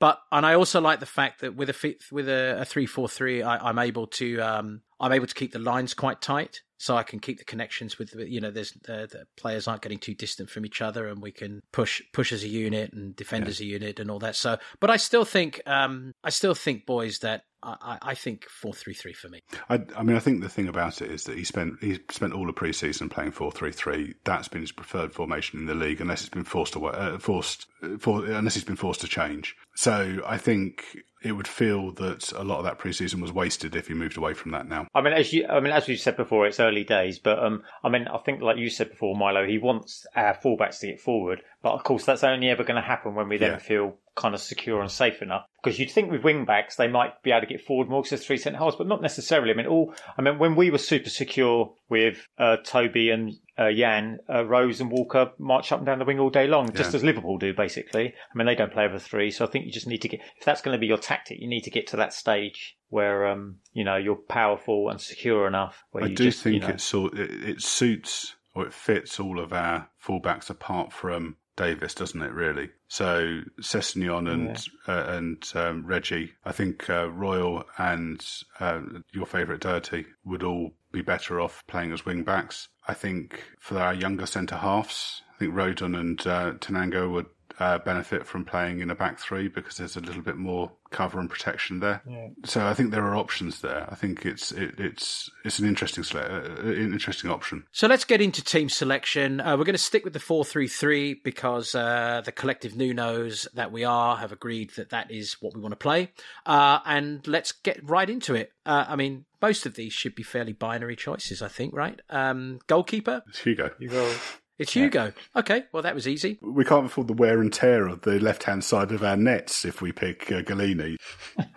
but and I also like the fact that with a with a, a three four three, I'm able to um, I'm able to keep the lines quite tight, so I can keep the connections with you know there's uh, the players aren't getting too distant from each other, and we can push push as a unit and defend yeah. as a unit and all that. So, but I still think um, I still think boys that I, I think four three three for me. I, I, mean, I think the thing about it is that he spent he spent all the preseason playing four three three. That's been his preferred formation in the league, unless it's been forced away, uh, forced for, unless he's been forced to change. So I think it would feel that a lot of that preseason was wasted if he moved away from that now. I mean, as you, I mean, as we've said before, it's early days, but um, I mean, I think like you said before, Milo, he wants our fullbacks to get forward, but of course, that's only ever going to happen when we then yeah. feel kind of secure and safe enough. Because you'd think with wing backs they might be able to get forward more because there's three centre halves, but not necessarily. I mean, all I mean when we were super secure with uh, Toby and uh, Jan, uh, Rose and Walker march up and down the wing all day long, just yeah. as Liverpool do basically. I mean, they don't play over three, so I think you just need to get if that's going to be your tactic, you need to get to that stage where um, you know you're powerful and secure enough. I do just, think you know, it, sort, it, it suits or it fits all of our fullbacks apart from Davies, doesn't it? Really. So Sessegnon and yeah. uh, and um, Reggie, I think uh, Royal and uh, your favourite Doherty would all be better off playing as wing backs. I think for our younger centre halves, I think Rodon and uh, Tanganga would uh, benefit from playing in a back three because there's a little bit more cover and protection there. Yeah. So I think there are options there. I think it's it, it's it's an interesting uh, an interesting option. So let's get into team selection. Uh, we're going to stick with the four three three because uh, the collective Nunos that we are have agreed that that is what we want to play. Uh, and let's get right into it. Uh, I mean, most of these should be fairly binary choices, I think, right? Um, goalkeeper. It's Hugo. Hugo. It's Hugo. Okay, well that was easy. We can't afford the wear and tear of the left-hand side of our nets if we pick uh, Gollini.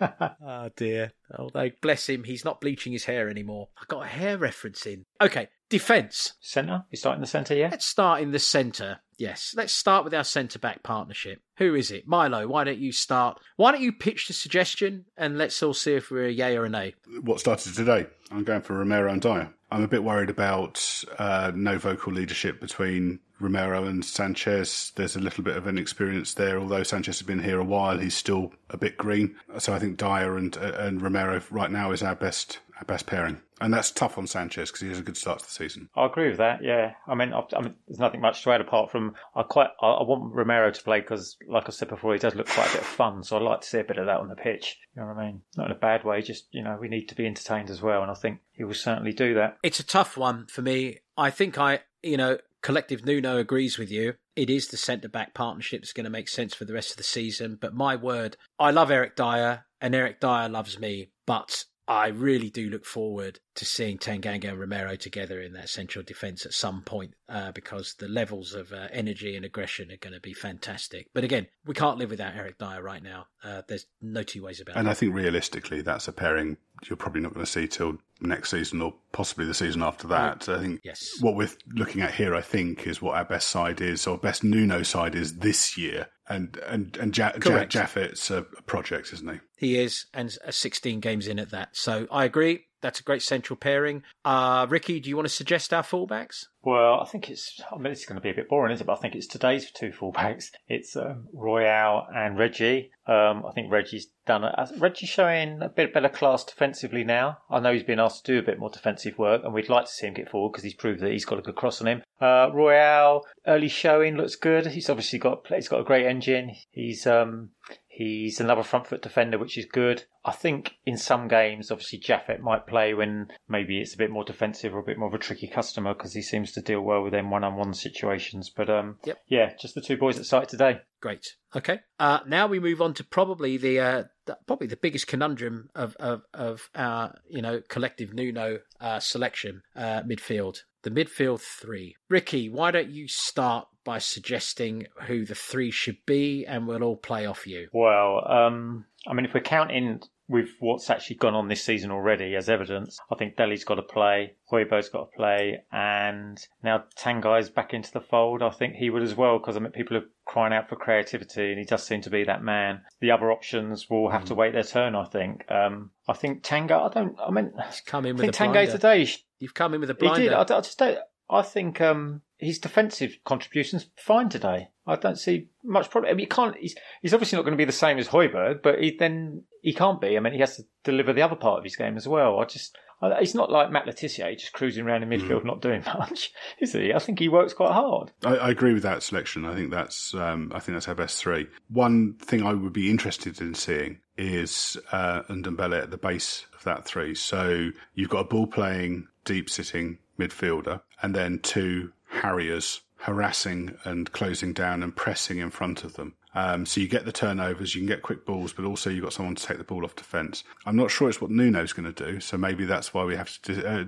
<laughs> oh dear. Although bless him, he's not bleaching his hair anymore. I got a hair reference in. Okay, defence. Centre. You start in the centre, yeah. Let's start in the centre. Yes, let's start with our centre back partnership. Who is it? Milo, why don't you start? Why don't you pitch the suggestion and let's all see if we're a yay or a nay? What started today? I'm going for Romero and Dier. I'm a bit worried about uh, no vocal leadership between Romero and Sanchez. There's a little bit of inexperience there. Although Sanchez has been here a while, he's still a bit green. So I think Dier and uh, and Romero right now is our best our best pairing. And that's tough on Sanchez because he has a good start to the season. I agree with that. Yeah, I mean, I, I mean there's nothing much to add apart from I quite I, I want Romero to play because, like I said before, he does look quite a bit of fun. So I like to see a bit of that on the pitch. You know what I mean? Not in a bad way. Just you know, we need to be entertained as well, and I think he will certainly do that. It's a tough one for me. I think I, you know, collective Nuno agrees with you. It is the centre back partnership that's going to make sense for the rest of the season. But my word, I love Eric Dier, and Eric Dier loves me. But I really do look forward to seeing Tanganga and Romero together in that central defence at some point uh, because the levels of uh, energy and aggression are going to be fantastic. But again, we can't live without Eric Dier right now. Uh, there's no two ways about it. And I think realistically, that's a pairing you're probably not going to see till next season or possibly the season after oh, that. I think yes. what we're looking at here, I think, is what our best side is or best Nuno side is this year. And and and ja- ja- Japhet's a project, isn't he? He is, and 16 games in at that. So I agree. That's a great central pairing. Uh, Ricky, do you want to suggest our fullbacks? Well, I think it's. I mean, it's going to be a bit boring, isn't it? But I think it's today's two fullbacks. It's um, Royal and Reggie. Um, I think Reggie's done it. Reggie's showing a bit better class defensively now. I know he's been asked to do a bit more defensive work, and we'd like to see him get forward because he's proved that he's got a good cross on him. Uh, Royal early showing looks good. He's obviously got he's got a great engine. He's um, He's another front foot defender, which is good. I think in some games, obviously, Japhet might play when maybe it's a bit more defensive or a bit more of a tricky customer because he seems to deal well with them one on one situations. But um, yep. yeah, just the two boys at site today. Great. Okay. Uh, now we move on to probably the, uh, the, probably the biggest conundrum of of, of our you know collective Nuno uh, selection uh, midfield. The midfield three. Ricky, why don't you start by suggesting who the three should be, and we'll all play off you. Well, um, I mean, if we're counting with what's actually gone on this season already as evidence, I think Dele's got to play, Højbjerg's got to play, and now Tanguy's back into the fold. I think he would as well, because I mean, people are crying out for creativity, and he does seem to be that man. The other options will have mm. to wait their turn, I think. Um, I think Tanguy. I don't, I mean, He's come in with I think Tanguy today. You've come in with a blinder. He did. I, I just don't, I think um, his defensive contributions fine today. I don't see much problem. I mean, he can't. He's, he's obviously not going to be the same as Højbjerg, but he, then he can't be. I mean, he has to deliver the other part of his game as well. I just, I, he's not like Matt Le just cruising around in midfield, mm. not doing <laughs> much, is he? I think he works quite hard. I, I agree with that selection. I think that's, um, I think that's our best three. One thing I would be interested in seeing is uh, Ndombele at the base of that three. So you've got a ball playing, deep sitting midfielder, and then two Harriers harassing and closing down and pressing in front of them. Um, so you get the turnovers, you can get quick balls, but also you've got someone to take the ball off defence. I'm not sure it's what Nuno's going to do, so maybe that's why we have to uh,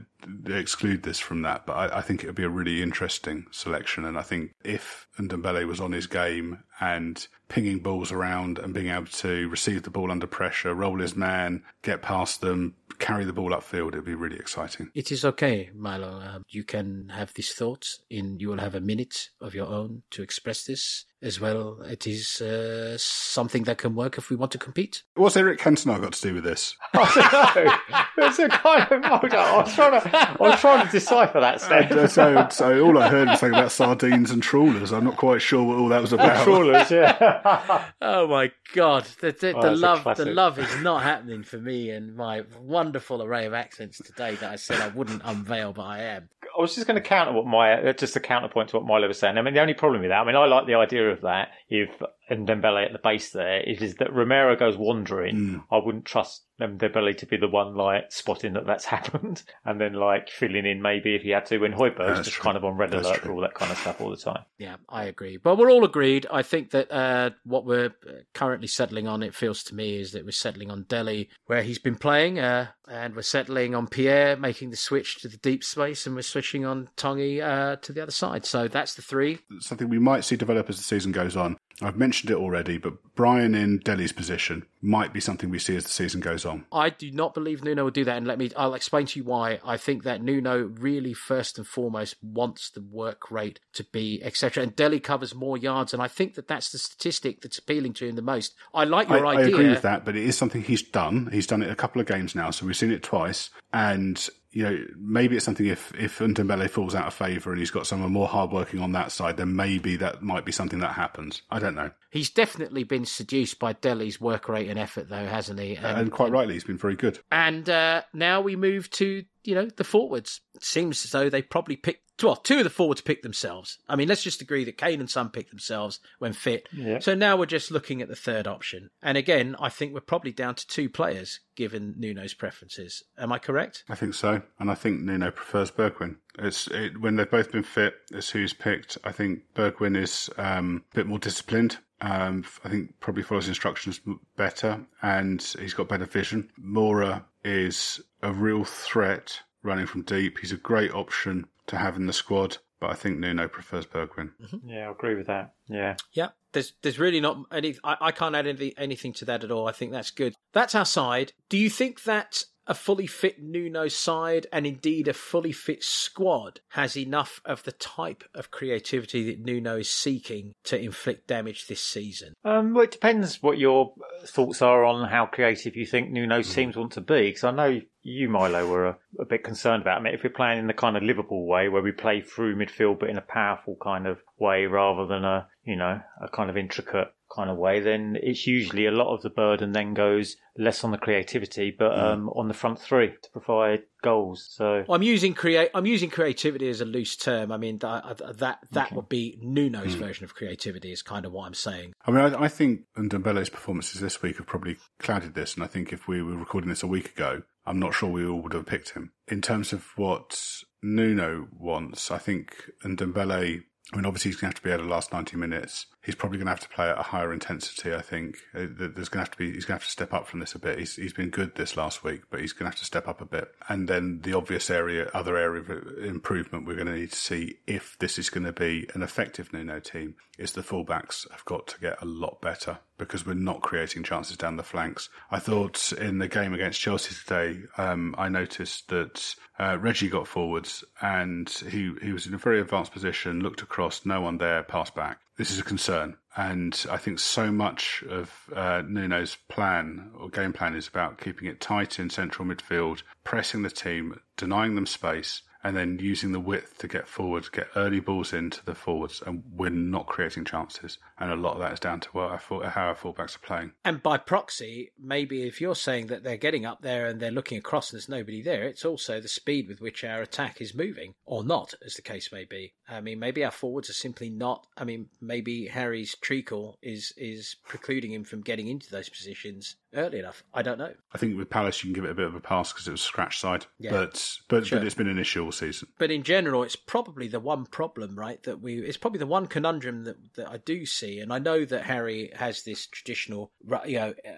exclude this from that. But I, I, think it would be a really interesting selection, and I think if Ndombele was on his game and pinging balls around and being able to receive the ball under pressure, roll his man, get past them, carry the ball upfield, it'd be really exciting. It is okay, Milo. Uh, you can have these thoughts, and you will have a minute of your own to express this as well. It is uh, something that can work if we want to compete. What's Eric Cantona got to do with this? <laughs> I don't know. It's a kind of hold on. I was trying to, I'm trying to decipher that. Steff. Uh, so, so all I heard was something about sardines and trawlers. I'm not quite sure what all that was about. Trawlers, yeah. <laughs> Oh my god, the, the, Oh, the love, the love is not happening for me and my wonderful array of accents today that I said I wouldn't unveil, but I am. I was just going to counter what my uh, just a counterpoint to what Milo was saying. I mean, the only problem with that, I mean, I like the idea of that. If Ndombele at the base there is, is that Romero goes wandering. Mm. I wouldn't trust them Dembele to be the one like spotting that that's <laughs> happened, and then like filling in maybe if he had to when Højbjerg's That's just true. kind of on red That's alert true. for all that kind of stuff all the time. Yeah, I agree. But we're all agreed. I think that uh, what we're uh, currently settling on, it feels to me, is that we're settling on Dele, where he's been playing, uh, and we're settling on Pierre making the switch to the deep space, and we're switching on Tanguy uh, to the other side. So that's the three. Something we might see develop as the season goes on. I've mentioned it already, but Bryan in Dele's position might be something we see as the season goes on. I do not believe Nuno will do that, and let me. I'll explain to you why. I think that Nuno really, first and foremost, wants the work rate to be etc. And Dele covers more yards, and I think that that's the statistic that's appealing to him the most. I like your I idea. I agree with that, but it is something he's done. He's done it a couple of games now, so we've seen it twice. And you know, maybe it's something if if Ndombele falls out of favour and he's got someone more hardworking on that side, then maybe that might be something that happens. I don't know. He's definitely been seduced by Dele's work rate and effort, though, hasn't he? And, quite rightly, he's been very good. And uh, now we move to you know the forwards. It seems as though they probably picked well two of the forwards picked themselves. I mean, let's just agree that Kane and Son picked themselves when fit. Yeah. So now we're just looking at the third option. And again, I think we're probably down to two players given Nuno's preferences. Am I correct? I think so, and I think Nuno prefers Bergwijn. It's it, when they've both been fit. It's who's picked. I think Bergwijn is um, a bit more disciplined. Um, I think probably follows instructions better, and he's got better vision. Moura is a real threat running from deep. He's a great option to have in the squad, but I think Nuno prefers Bergwijn. Yeah, I agree with that. Yeah. Yeah. There's there's really not any. I, I can't add anything, anything to that at all. I think that's good. That's our side. Do you think that a fully fit Nuno side and indeed a fully fit squad has enough of the type of creativity that Nuno is seeking to inflict damage this season? Um, well, it depends what your thoughts are on how creative you think Nuno's teams want to be. Because I know you, Milo, were a, a bit concerned about. I mean, if we're playing in the kind of Liverpool way, where we play through midfield but in a powerful kind of way, rather than a you know a kind of intricate kind of way, then it's usually a lot of the burden then goes less on the creativity, but um, on the front three to provide goals. So I'm using create. I'm using creativity as a loose term. I mean that that that would be Nuno's version of creativity. Is kind of what I'm saying. I mean, I, I think Ndombele's performances this week have probably clouded this, and I think if we were recording this a week ago, I'm not sure we all would have picked him. In terms of what Nuno wants, I think and Ndembele. I mean, obviously, he's going to have to be able to last 90 minutes. He's probably going to have to play at a higher intensity. I think Uh, there's going to have to be. He's going to have to step up from this a bit. He's he's been good this last week, but he's going to have to step up a bit. And then the obvious area, other area of improvement, we're going to need to see if this is going to be an effective Nuno team. Is the fullbacks have got to get a lot better because we're not creating chances down the flanks. I thought in the game against Chelsea today, um, I noticed that uh, Reggie got forwards and he, he was in a very advanced position, looked across, no one there, passed back. This is a concern. And I think so much of uh, Nuno's plan or game plan is about keeping it tight in central midfield, pressing the team, denying them space, and then using the width to get forward, get early balls into the forwards, and we're not creating chances. And a lot of that is down to our, how our fullbacks are playing. And by proxy, maybe if you're saying that they're getting up there and they're looking across and there's nobody there, it's also the speed with which our attack is moving, or not, as the case may be. I mean, maybe our forwards are simply not. I mean, maybe Harry's treacle is is precluding him from getting into those positions early enough. I don't know. I think with Palace, you can give it a bit of a pass because it was scratch side, Yeah. but but, Sure. but it's been an issue all season. But in general, it's probably the one problem, right? That we, it's probably the one conundrum that, that I do see. And I know that Harry has this traditional, you know, uh,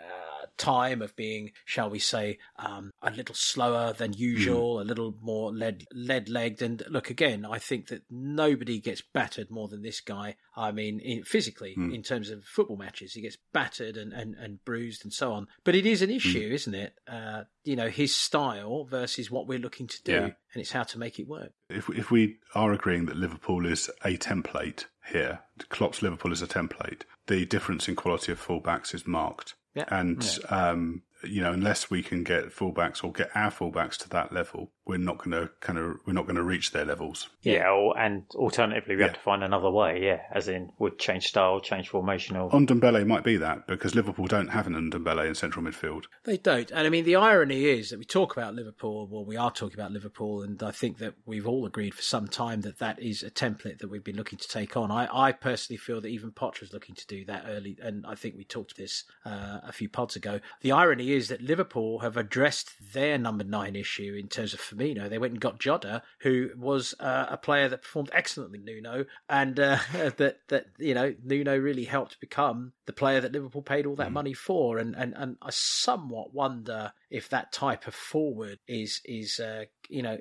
time of being, shall we say, um, a little slower than usual, a little more lead, lead legged. And look, again, I think that nobody gets battered more than this guy. I mean, in, physically, in terms of football matches, he gets battered and, and, and bruised and so on. But it is an issue, isn't it? Uh, you know, his style versus what we're looking to do. Yeah. And it's how to make it work. If if we are agreeing that Liverpool is a template here, Klopp's Liverpool is a template, the difference in quality of fullbacks is marked. Yeah. And um, you know, unless we can get fullbacks or get our fullbacks to that level, we're not going to kind of we're not going to reach their levels. Yeah, or, and alternatively, we Yeah. have to find another way. Yeah, as in would change style, change formation, or Ndombele might be that because Liverpool don't have an Ndombele in central midfield. They don't. And I mean, the irony is that we talk about Liverpool, well, we are talking about Liverpool, and I think that we've all agreed for some time that that is a template that we've been looking to take on. I, I personally feel that even Potter is looking to do that early, and I think we talked this uh, a few pods ago. The irony is that Liverpool have addressed their number nine issue in terms of Firmino. They went and got Jota, who was uh, a player that performed excellently, Nuno, and uh, <laughs> that, that, you know, Nuno really helped become the player that Liverpool paid all that money for. And, and, and I somewhat wonder if that type of forward is, is uh, you know,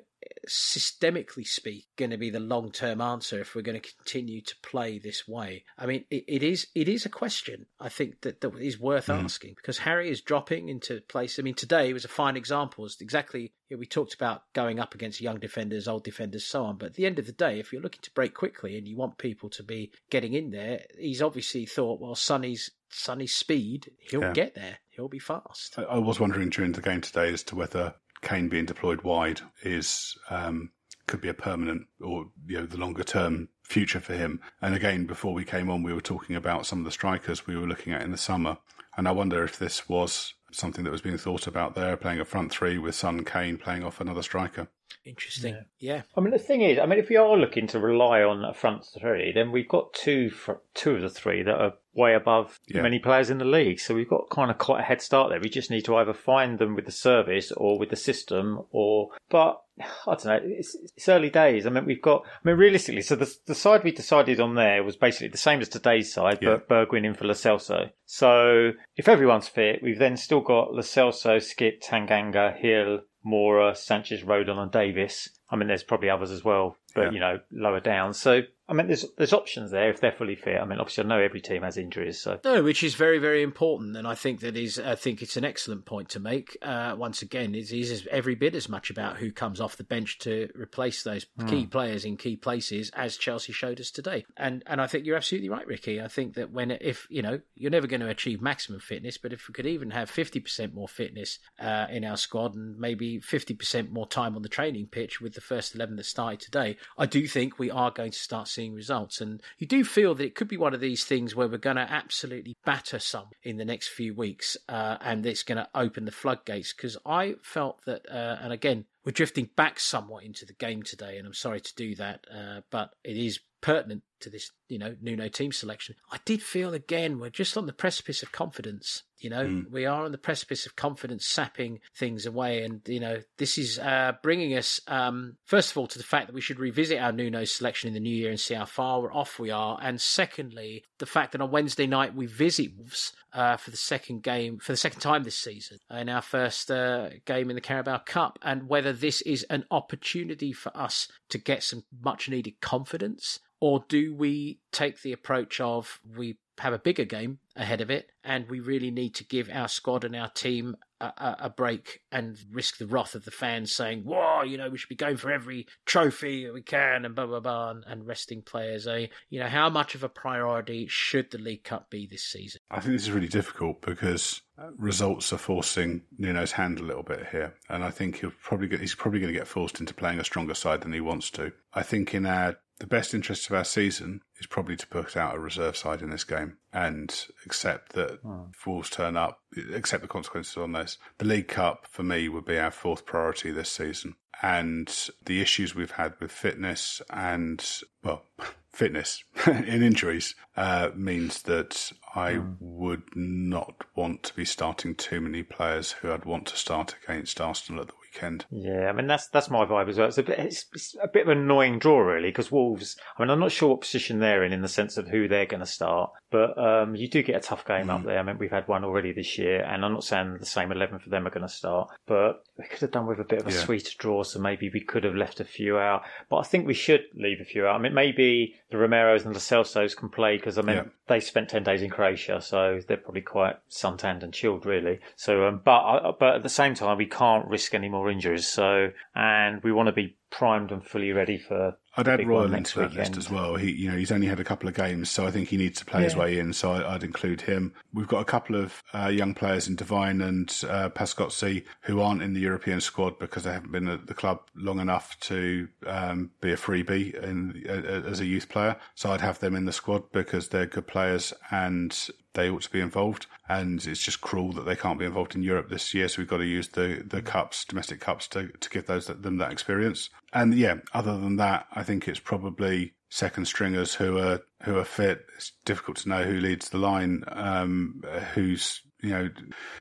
systemically speak, going to be the long term answer if we're going to continue to play this way. I mean, it, it is it is a question I think that, that is worth mm. asking because Harry is dropping into place. I mean, today was a fine example. It's exactly you know, we talked about going up against young defenders, old defenders, so on. But at the end of the day, if you're looking to break quickly and you want people to be getting in there, he's obviously thought, well, Sonny's Sonny's speed, he'll Yeah. get there. He'll be fast. I, I was wondering during the game today as to whether Kane being deployed wide is um, could be a permanent or you know the longer term future for him. And again, before we came on, we were talking about some of the strikers we were looking at in the summer, and I wonder if this was something that was being thought about there, playing a front three with Son Kane playing off another striker. Interesting. Yeah. I mean, the thing is, I mean, if we are looking to rely on a front three, then we've got two fr- two of the three that are way above Yeah. many players in the league. So we've got kind of quite a head start there. We just need to either find them with the service or with the system, or but I don't know. It's, it's early days. I mean, we've got. I mean, realistically, so the the side we decided on there was basically the same as today's side, Yeah. but Bergwijn in for Lo Celso. So if everyone's fit, we've then still got Lo Celso, Skipp, Tanganga, Gil, Moura, Sanchez, Rodon, and Davies. I mean, there's probably others as well, but Yeah. you know, lower down. So I mean, there's there's options there if they're fully fit. I mean, obviously, I know every team has injuries, so No, which is very, very important, and I think that is. I think it's an excellent point to make. Uh, once again, it is every bit as much about who comes off the bench to replace those key players in key places as Chelsea showed us today. And and I think you're absolutely right, Ricky. I think that when if you know you're never going to achieve maximum fitness, but if we could even have fifty percent more fitness uh, in our squad and maybe fifty percent more time on the training pitch with the first eleven that started today, I do think we are going to start seeing results. And you do feel that it could be one of these things where we're going to absolutely batter some in the next few weeks, uh, and it's going to open the floodgates. Because I felt that, uh, and again, we're drifting back somewhat into the game today, and I'm sorry to do that, uh, but it is pertinent to this, you know, Nuno team selection. I did feel again we're just on the precipice of confidence. You know, we are on the precipice of confidence sapping things away, and you know, this is uh, bringing us um, first of all to the fact that we should revisit our Nuno selection in the new year and see how far off we are, and secondly, the fact that on Wednesday night we visit Wolves uh, for the second game for the second time this season in our first uh, game in the Carabao Cup, and whether this is an opportunity for us to get some much needed confidence or do we take the approach of we have a bigger game ahead of it and we really need to give our squad and our team a, a, break and risk the wrath of the fans saying, whoa, you know, we should be going for every trophy we can and blah, blah, blah, and, and resting players. Eh? You know, how much of a priority should the League Cup be this season? I think this is really difficult because uh, results are forcing Nuno's hand a little bit here, and I think he'll probably get, he's probably going to get forced into playing a stronger side than he wants to. I think in our the best interest of our season is probably to put out a reserve side in this game and accept that if Wolves turn up, accept the consequences on this. The League Cup for me would be our fourth priority this season, and the issues we've had with fitness and well. <laughs> Fitness <laughs> in injuries uh, means that I would not want to be starting too many players who I'd want to start against Arsenal at the weekend. Yeah, I mean that's that's my vibe as well. It's a bit it's, it's a bit of an annoying draw really because Wolves. I mean I'm not sure what position they're in in the sense of who they're going to start, but um, you do get a tough game up there. I mean we've had one already this year, and I'm not saying the same eleven for them are going to start, but we could have done with a bit of a Yeah. sweeter draw, so maybe we could have left a few out. But I think we should leave a few out. I mean maybe the Romeros and the Celsos can play because I mean Yeah. they spent ten days in Croatia, so they're probably quite suntanned and chilled really. So, um, but uh, but at the same time we can't risk any more injuries. So, and we want to be primed and fully ready for. I'd add Royal into that list weekend. as well. He, you know, he's only had a couple of games, so I think he needs to play his way in. So I, I'd include him. We've got a couple of uh, young players in Devine and uh, Paskotši who aren't in the European squad because they haven't been at the club long enough to um, be a freebie in, uh, as a youth player. So I'd have them in the squad because they're good players and they ought to be involved. And it's just cruel that they can't be involved in Europe this year. So we've got to use the, the cups, domestic cups, to, to give those them that experience. And yeah, other than that, I think it's probably second stringers who are who are fit. It's difficult to know who leads the line, um, who's you know,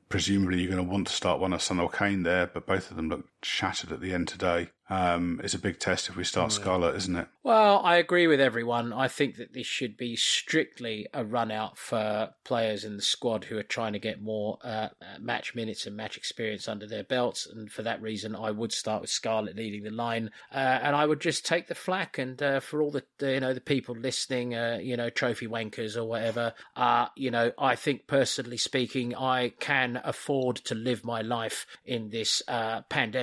presumably you're going to want to start one of Son or Kane there, but both of them look shattered at the end today. Um, it's a big test if we start Scarlett, isn't it? Well, I agree with everyone. I think that this should be strictly a run out for players in the squad who are trying to get more uh, match minutes and match experience under their belts. And for that reason, I would start with Scarlett leading the line, uh, and I would just take the flack. And uh, for all the, you know the people listening, uh, you know trophy wankers or whatever, uh, you know I think personally speaking, I can afford to live my life in this uh,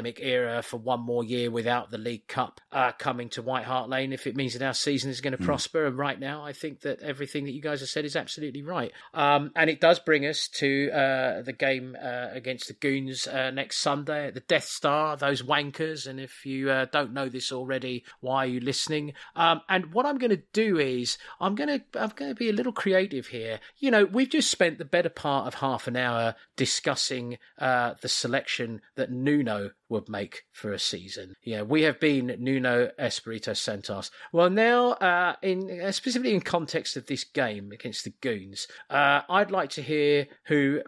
pandemic era for one more year without the League Cup uh, coming to White Hart Lane if it means that our season is going to prosper. And right now, I think that everything that you guys have said is absolutely right. Um, and it does bring us to uh, the game uh, against the Goons uh, next Sunday at the Death Star, those wankers. And if you uh, don't know this already, why are you listening? Um, and what I'm going to do is I'm going to I'm going to be a little creative here. You know, we've just spent the better part of half an hour discussing uh, the selection that Nuno would make for a season. Yeah, we have been Nuno Espirito Santos. Well, now, uh, in uh, specifically in context of this game against the Goons, uh, I'd like to hear who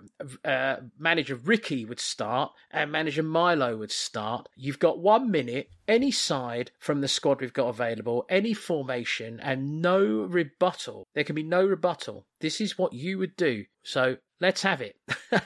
uh, manager Ricky would start and manager Milo would start. You've got one minute. Any side from the squad we've got available, any formation, and no rebuttal. There can be no rebuttal. This is what you would do. So let's have it. <laughs>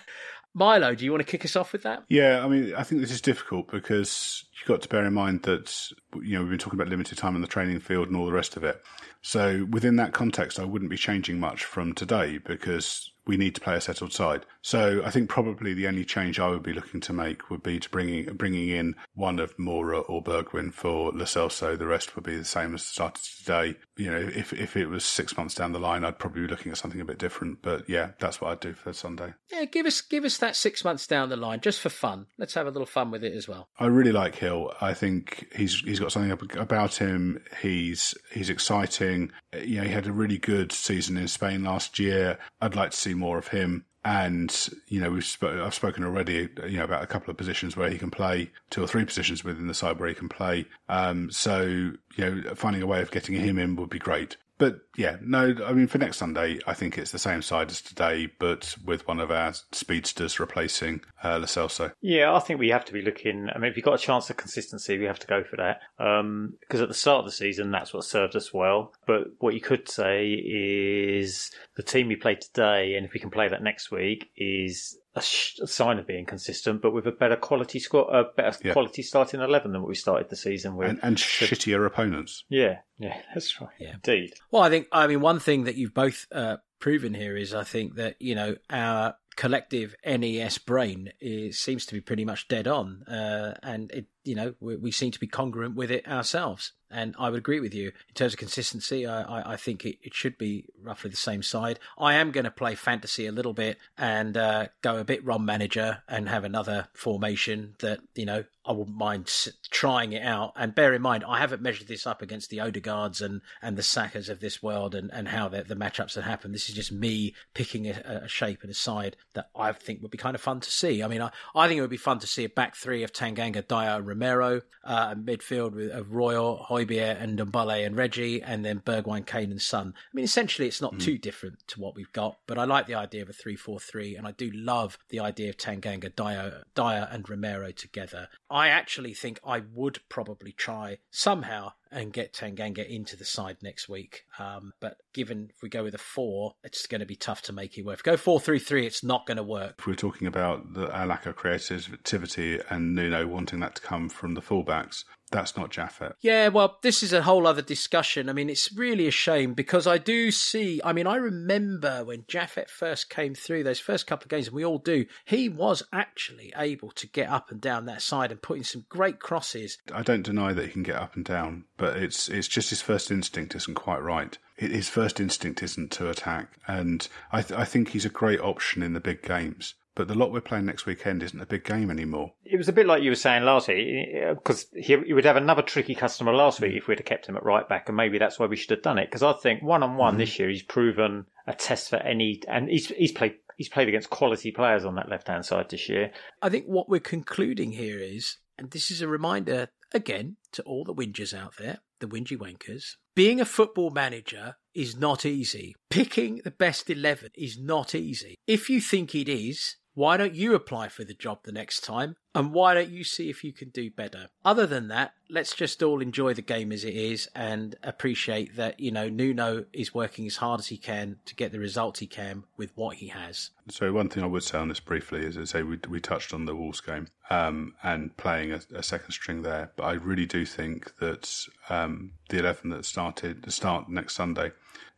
Milo, do you want to kick us off with that? Yeah, I mean, I think this is difficult because you've got to bear in mind that, you know, we've been talking about limited time on the training field and all the rest of it. So within that context, I wouldn't be changing much from today because we need to play a settled side. So I think probably the only change I would be looking to make would be to bringing bringing in one of Moura or Bergwijn for Lo Celso. The rest would be the same as started today. You know, if if it was six months down the line, I'd probably be looking at something a bit different. But yeah, that's what I'd do for Sunday. Yeah, give us give us that six months down the line just for fun. Let's have a little fun with it as well. I really like Gil. I think he's he's got something about him. He's he's exciting. You know, he had a really good season in Spain last year. I'd like to see more of him. And you know, we've sp- I've spoken already, you know, about a couple of positions where he can play, two or three positions within the side where he can play. Um, so you know, finding a way of getting him in would be great. But yeah, no, I mean, for next Sunday, I think it's the same side as today, but with one of our speedsters replacing uh, Lo Celso. Yeah, I think we have to be looking. I mean, if you've got a chance of consistency, we have to go for that. Um, because at the start of the season, that's what served us well. But what you could say is the team we played today, and if we can play that next week, is a, sh- a sign of being consistent, but with a better quality squad, a better Yeah. quality starting eleven than what we started the season with. And, and shittier opponents. yeah, yeah, <laughs> that's right. Yeah. Indeed. Well, I think I mean one thing that you've both uh, proven here is I think that you know our collective NES brain is, seems to be pretty much dead on, uh, and it you know we, we seem to be congruent with it ourselves. And I would agree with you in terms of consistency. I, I, I think it, it should be roughly the same side. I am going to play fantasy a little bit and uh, go a bit Ron manager and have another formation that you know I wouldn't mind trying it out. And bear in mind, I haven't measured this up against the Odegaards and, and the Sakas of this world and, and how the, the matchups have happened. This is just me picking a, a shape and a side that I think would be kind of fun to see. I mean, I, I think it would be fun to see a back three of Tanganga, Dier, Romero, uh, midfield with, of Royal, Højbjerg, and Ndombele and Reggie, and then Bergwijn, Kane, and Son. I mean, essentially, it's not too different to what we've got, but I like the idea of a 3 4 3, and I do love the idea of Tanganga, Dier, Dier and Romero together. I actually think I would probably try somehow and get Tanganga into the side next week. Um, but given if we go with a four, it's going to be tough to make it work. If we go four three three, it's not going to work. If we're talking about the, our lack of creativity and Nuno wanting that to come from the fullbacks, That's not Japhet. Yeah, well, this is a whole other discussion. I mean, it's really a shame because I do see. I mean, I remember when Japhet first came through those first couple of games, and we all do. He was actually able to get up and down that side and put in some great crosses. I don't deny that he can get up and down, but it's it's just his first instinct isn't quite right. His first instinct isn't to attack, and I th- I think he's a great option in the big games. But the lot we're playing next weekend isn't a big game anymore. It was a bit like you were saying last week, eh, because he, he, would have another tricky customer last week mm. if we'd have kept him at right back, and maybe that's why we should have done it. Because I think one on one this year, he's proven a test for any, and he's he's played he's played against quality players on that left hand side this year. I think what we're concluding here is, and this is a reminder again to all the whingers out there, the whingy wankers, being a football manager is not easy. Picking the best 11 is not easy. If you think it is, why don't you apply for the job the next time? And why don't you see if you can do better? Other than that, let's just all enjoy the game as it is and appreciate that, you know, Nuno is working as hard as he can to get the results he can with what he has. So, one thing I would say on this briefly is, I say we, we touched on the Wolves game um, and playing a, a, second string there, but I really do think that um, the 11 that started, the start next Sunday,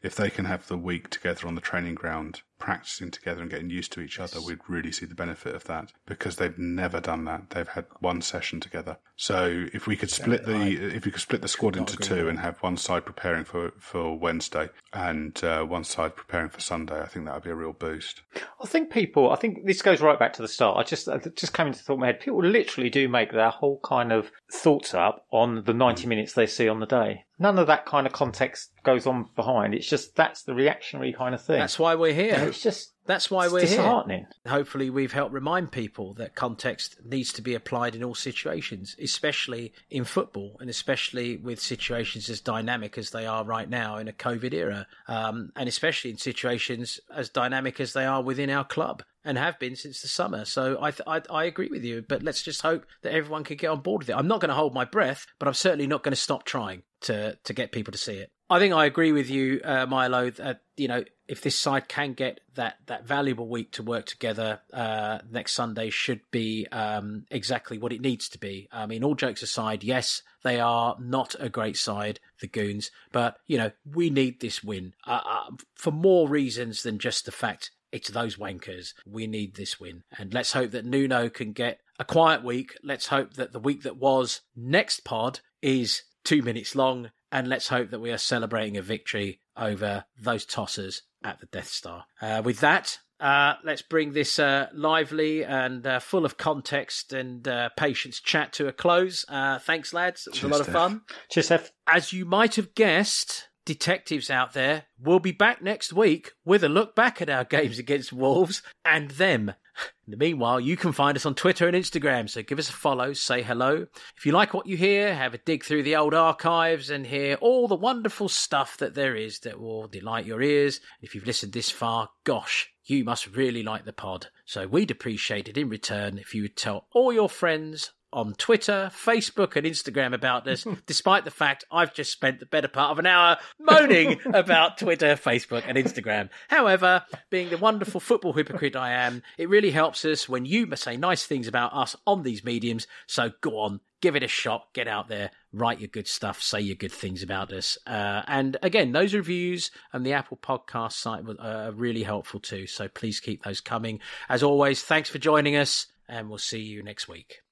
if they can have the week together on the training ground practicing together and getting used to each other, we'd really see the benefit of that because they've never done that. They've had one session together. So if we could split the if we could split the squad into two and have one side preparing for for Wednesday and uh, one side preparing for Sunday, I think that would be a real boost. I think people. I think this goes right back to the start. I just just came into the thought in my head. People literally do make their whole kind of thoughts up on the ninety mm. minutes they see on the day. None of that kind of context goes on behind. It's just that's the reactionary kind of thing. That's why we're here. It's just that's why we're disheartening. here. Hopefully, we've helped remind people that context needs to be applied in all situations, especially in football, and especially with situations as dynamic as they are right now in a COVID era, um, and especially in situations as dynamic as they are within our club and have been since the summer. So I, th- I, I agree with you, but let's just hope that everyone can get on board with it. I'm not going to hold my breath, but I'm certainly not going to stop trying to to get people to see it. I think I agree with you, uh, Milo. That you know, if this side can get that that valuable week to work together, uh, next Sunday should be um, exactly what it needs to be. I mean, all jokes aside, yes, they are not a great side, the Goons, but you know, we need this win uh, uh for more reasons than just the fact it's those wankers. We need this win. And let's hope that Nuno can get a quiet week. Let's hope that the week that was next pod is two minutes long. And let's hope that we are celebrating a victory over those tossers at the Death Star. Uh, with that, uh, let's bring this uh, lively and uh, full of context and uh, patience chat to a close. Uh, thanks, lads. It was Cheers, a lot of fun. Cheers, Steff. As you might have guessed, detectives out there, we'll be back next week with a look back at our <laughs> games against Wolves and them. In the meanwhile, you can find us on Twitter and Instagram, so give us a follow, say hello. If you like what you hear, have a dig through the old archives and hear all the wonderful stuff that there is that will delight your ears. If you've listened this far, gosh, you must really like the pod. So we'd appreciate it in return if you would tell all your friends on Twitter, Facebook, and Instagram about this, <laughs> despite the fact I've just spent the better part of an hour moaning <laughs> about Twitter, Facebook, and Instagram. However, being the wonderful football hypocrite I am, it really helps us when you say nice things about us on these mediums. So go on, give it a shot, get out there, write your good stuff, say your good things about us. Uh, and again, those reviews and the Apple Podcast site are really helpful too. So please keep those coming. As always, thanks for joining us, and we'll see you next week.